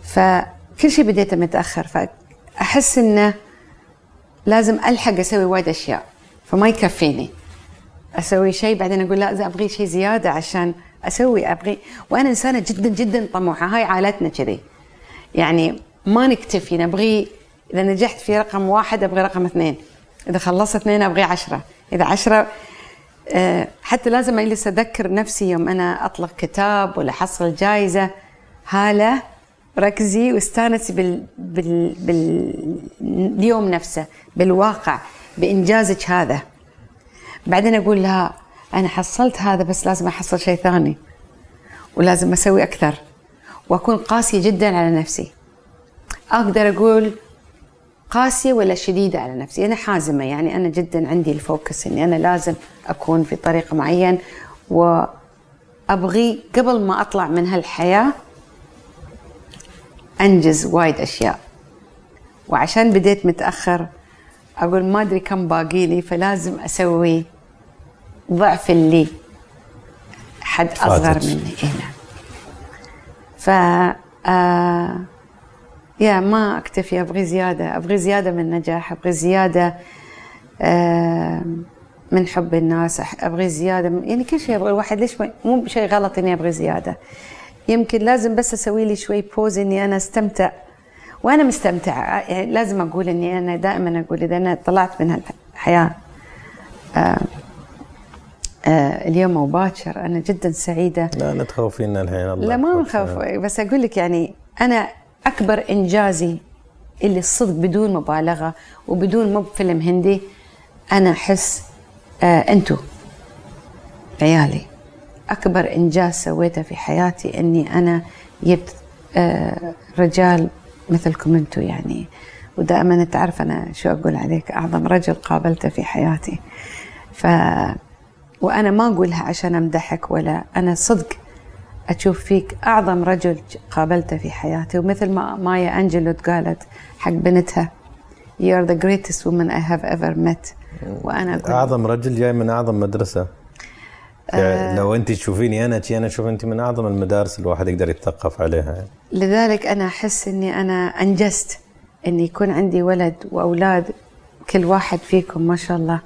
فكل شيء بديته متأخر. فأحس إنه لازم ألحق أسوي وايد أشياء. فما يكفيني. أسوي شيء بعدين أقول لا إذا أبغي شيء زيادة عشان أسوي أبغي. وأنا إنسانة جدا جدا طموحة. هاي عائلتنا كذي. يعني ما نكتفي. نبغي إذا نجحت في رقم واحد أبغي رقم اثنين. إذا خلصت اثنين أبغي عشرة. إذا عشرة آه، حتى لازم أجلس أذكر نفسي يوم أنا أطلق كتاب ولا احصل جائزه هاله ركزي واستانسي بال... بال... باليوم نفسه بالواقع بإنجازك هذا. بعدين أقول لا أنا حصلت هذا بس لازم أحصل شيء ثاني ولازم أسوي أكثر وأكون قاسية جدا على نفسي. أقدر أقول قاسية ولا شديدة على نفسي. أنا حازمة يعني أنا جدا عندي الفوكس إني أنا لازم أكون في طريق معين وأبغي قبل ما أطلع من هالحياة أنجز وايد أشياء. وعشان بديت متأخر أقول ما أدري كم باقي لي فلازم أسوي ضعف اللي حد أصغر فاتك. مني. هنا ف آه يا ما أكتفي أبغي زيادة أبغي زيادة من نجاح أبغي زيادة من حب الناس أبغي زيادة من يعني كل شيء أبغى الواحد ليش مو شيء غلط إني أبغي زيادة. يمكن لازم بس أسوي لي شوي بوز إني أنا أستمتع. وأنا مستمتعة يعني لازم أقول إني أنا دائما أقول إذا أنا طلعت من الحياة آه اليوم أو باكر أنا جدا سعيدة. لا لا تخوفينا الحين الله لا ما. نخاف بس أقول لك يعني أنا أكبر إنجازي اللي الصدق بدون مبالغة وبدون مو بفيلم هندي أنا أحس آه أنتو عيالي. أكبر إنجاز سويته في حياتي إني أنا جبت آه رجال مثلكم أنتو يعني. ودائما تعرف أنا شو أقول عليك أعظم رجل قابلته في حياتي. ف وأنا ما أقولها عشان أمدحك ولا أنا صدق. أشوف فيك أعظم رجل قابلته في حياتي ومثل ما مايا أنجلو قالت حق بنتها You are the greatest woman I have ever met. وأنا أقول أعظم رجل جاي من أعظم مدرسة. يعني لو أنت تشوفيني أنا أنا أشوف أنت من أعظم المدارس الواحد يقدر يتثقف عليها. يعني. لذلك أنا أحس إني أنا أنجزت إني يكون عندي ولد وأولاد كل واحد فيكم ما شاء الله.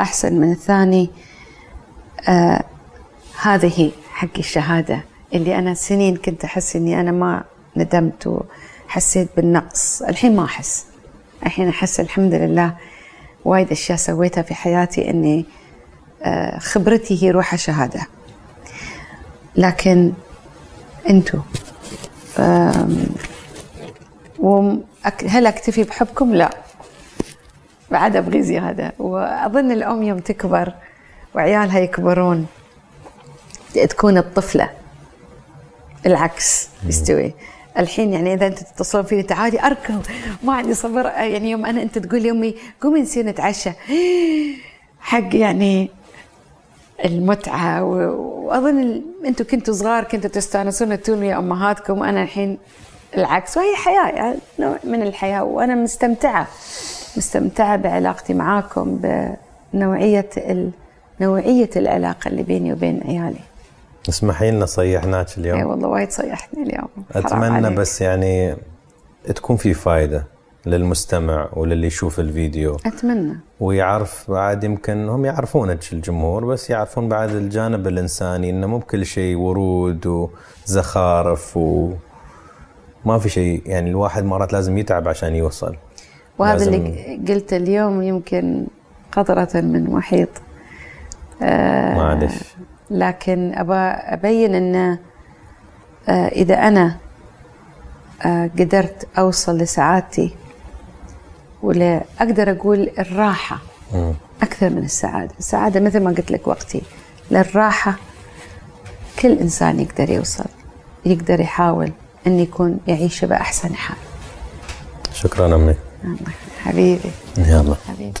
أحسن من الثاني آه هذه حق الشهادة. اللي أنا سنين كنت أحس إني أنا ما ندمت وحسيت بالنقص. الحين ما أحس. الحين أحس الحمد لله وايد أشياء سويتها في حياتي إني آه خبرتي هي روحها شهاده لكن أك- هل أكتفي بحبكم؟ لا. بعد أبغي زيادة. وأظن الأم يوم تكبر وعيالها يكبرون تكون الطفلة. العكس يستوي. الحين يعني إذا أنت تتصلون فيني تعالي أركض. ما عندي صبر. يعني يوم أنا أنت تقول لي امي قومي نصير نتعشى. حق يعني المتعة و- وأظن ال- أنتم كنتوا صغار كنتوا تستانسون تقولوا يا أمهاتكم وأنا الحين العكس. وهي حياة يعني نوع من الحياة. وأنا مستمتعة مستمتعة بعلاقتي معاكم بنوعية ال... نوعية العلاقة اللي بيني وبين عيالي. اسمحي لنا صيحناك اليوم. اي والله وايد صيحتني اليوم. أتمنى عليك. بس يعني تكون في فائده للمستمع وللي يشوف الفيديو. أتمنى. ويعرف بعد يمكن هم يعرفونك الجمهور بس يعرفون بعد الجانب الإنساني إنه مو بكل شيء ورود وزخارف و ما في شيء. يعني الواحد مرات لازم يتعب عشان يوصل. وهذا اللي قلته اليوم يمكن قطرة من محيط آه معلش لكن أبى أبين أن آه إذا أنا آه قدرت أوصل لسعادتي ولا أقدر أقول الراحة. أكثر من السعادة. السعادة مثل ما قلت لك وقتي للراحة كل إنسان يقدر يوصل يقدر يحاول أن يكون يعيش بأحسن حال. شكرا أمي. الله حبيبي. يلا. حبيبي.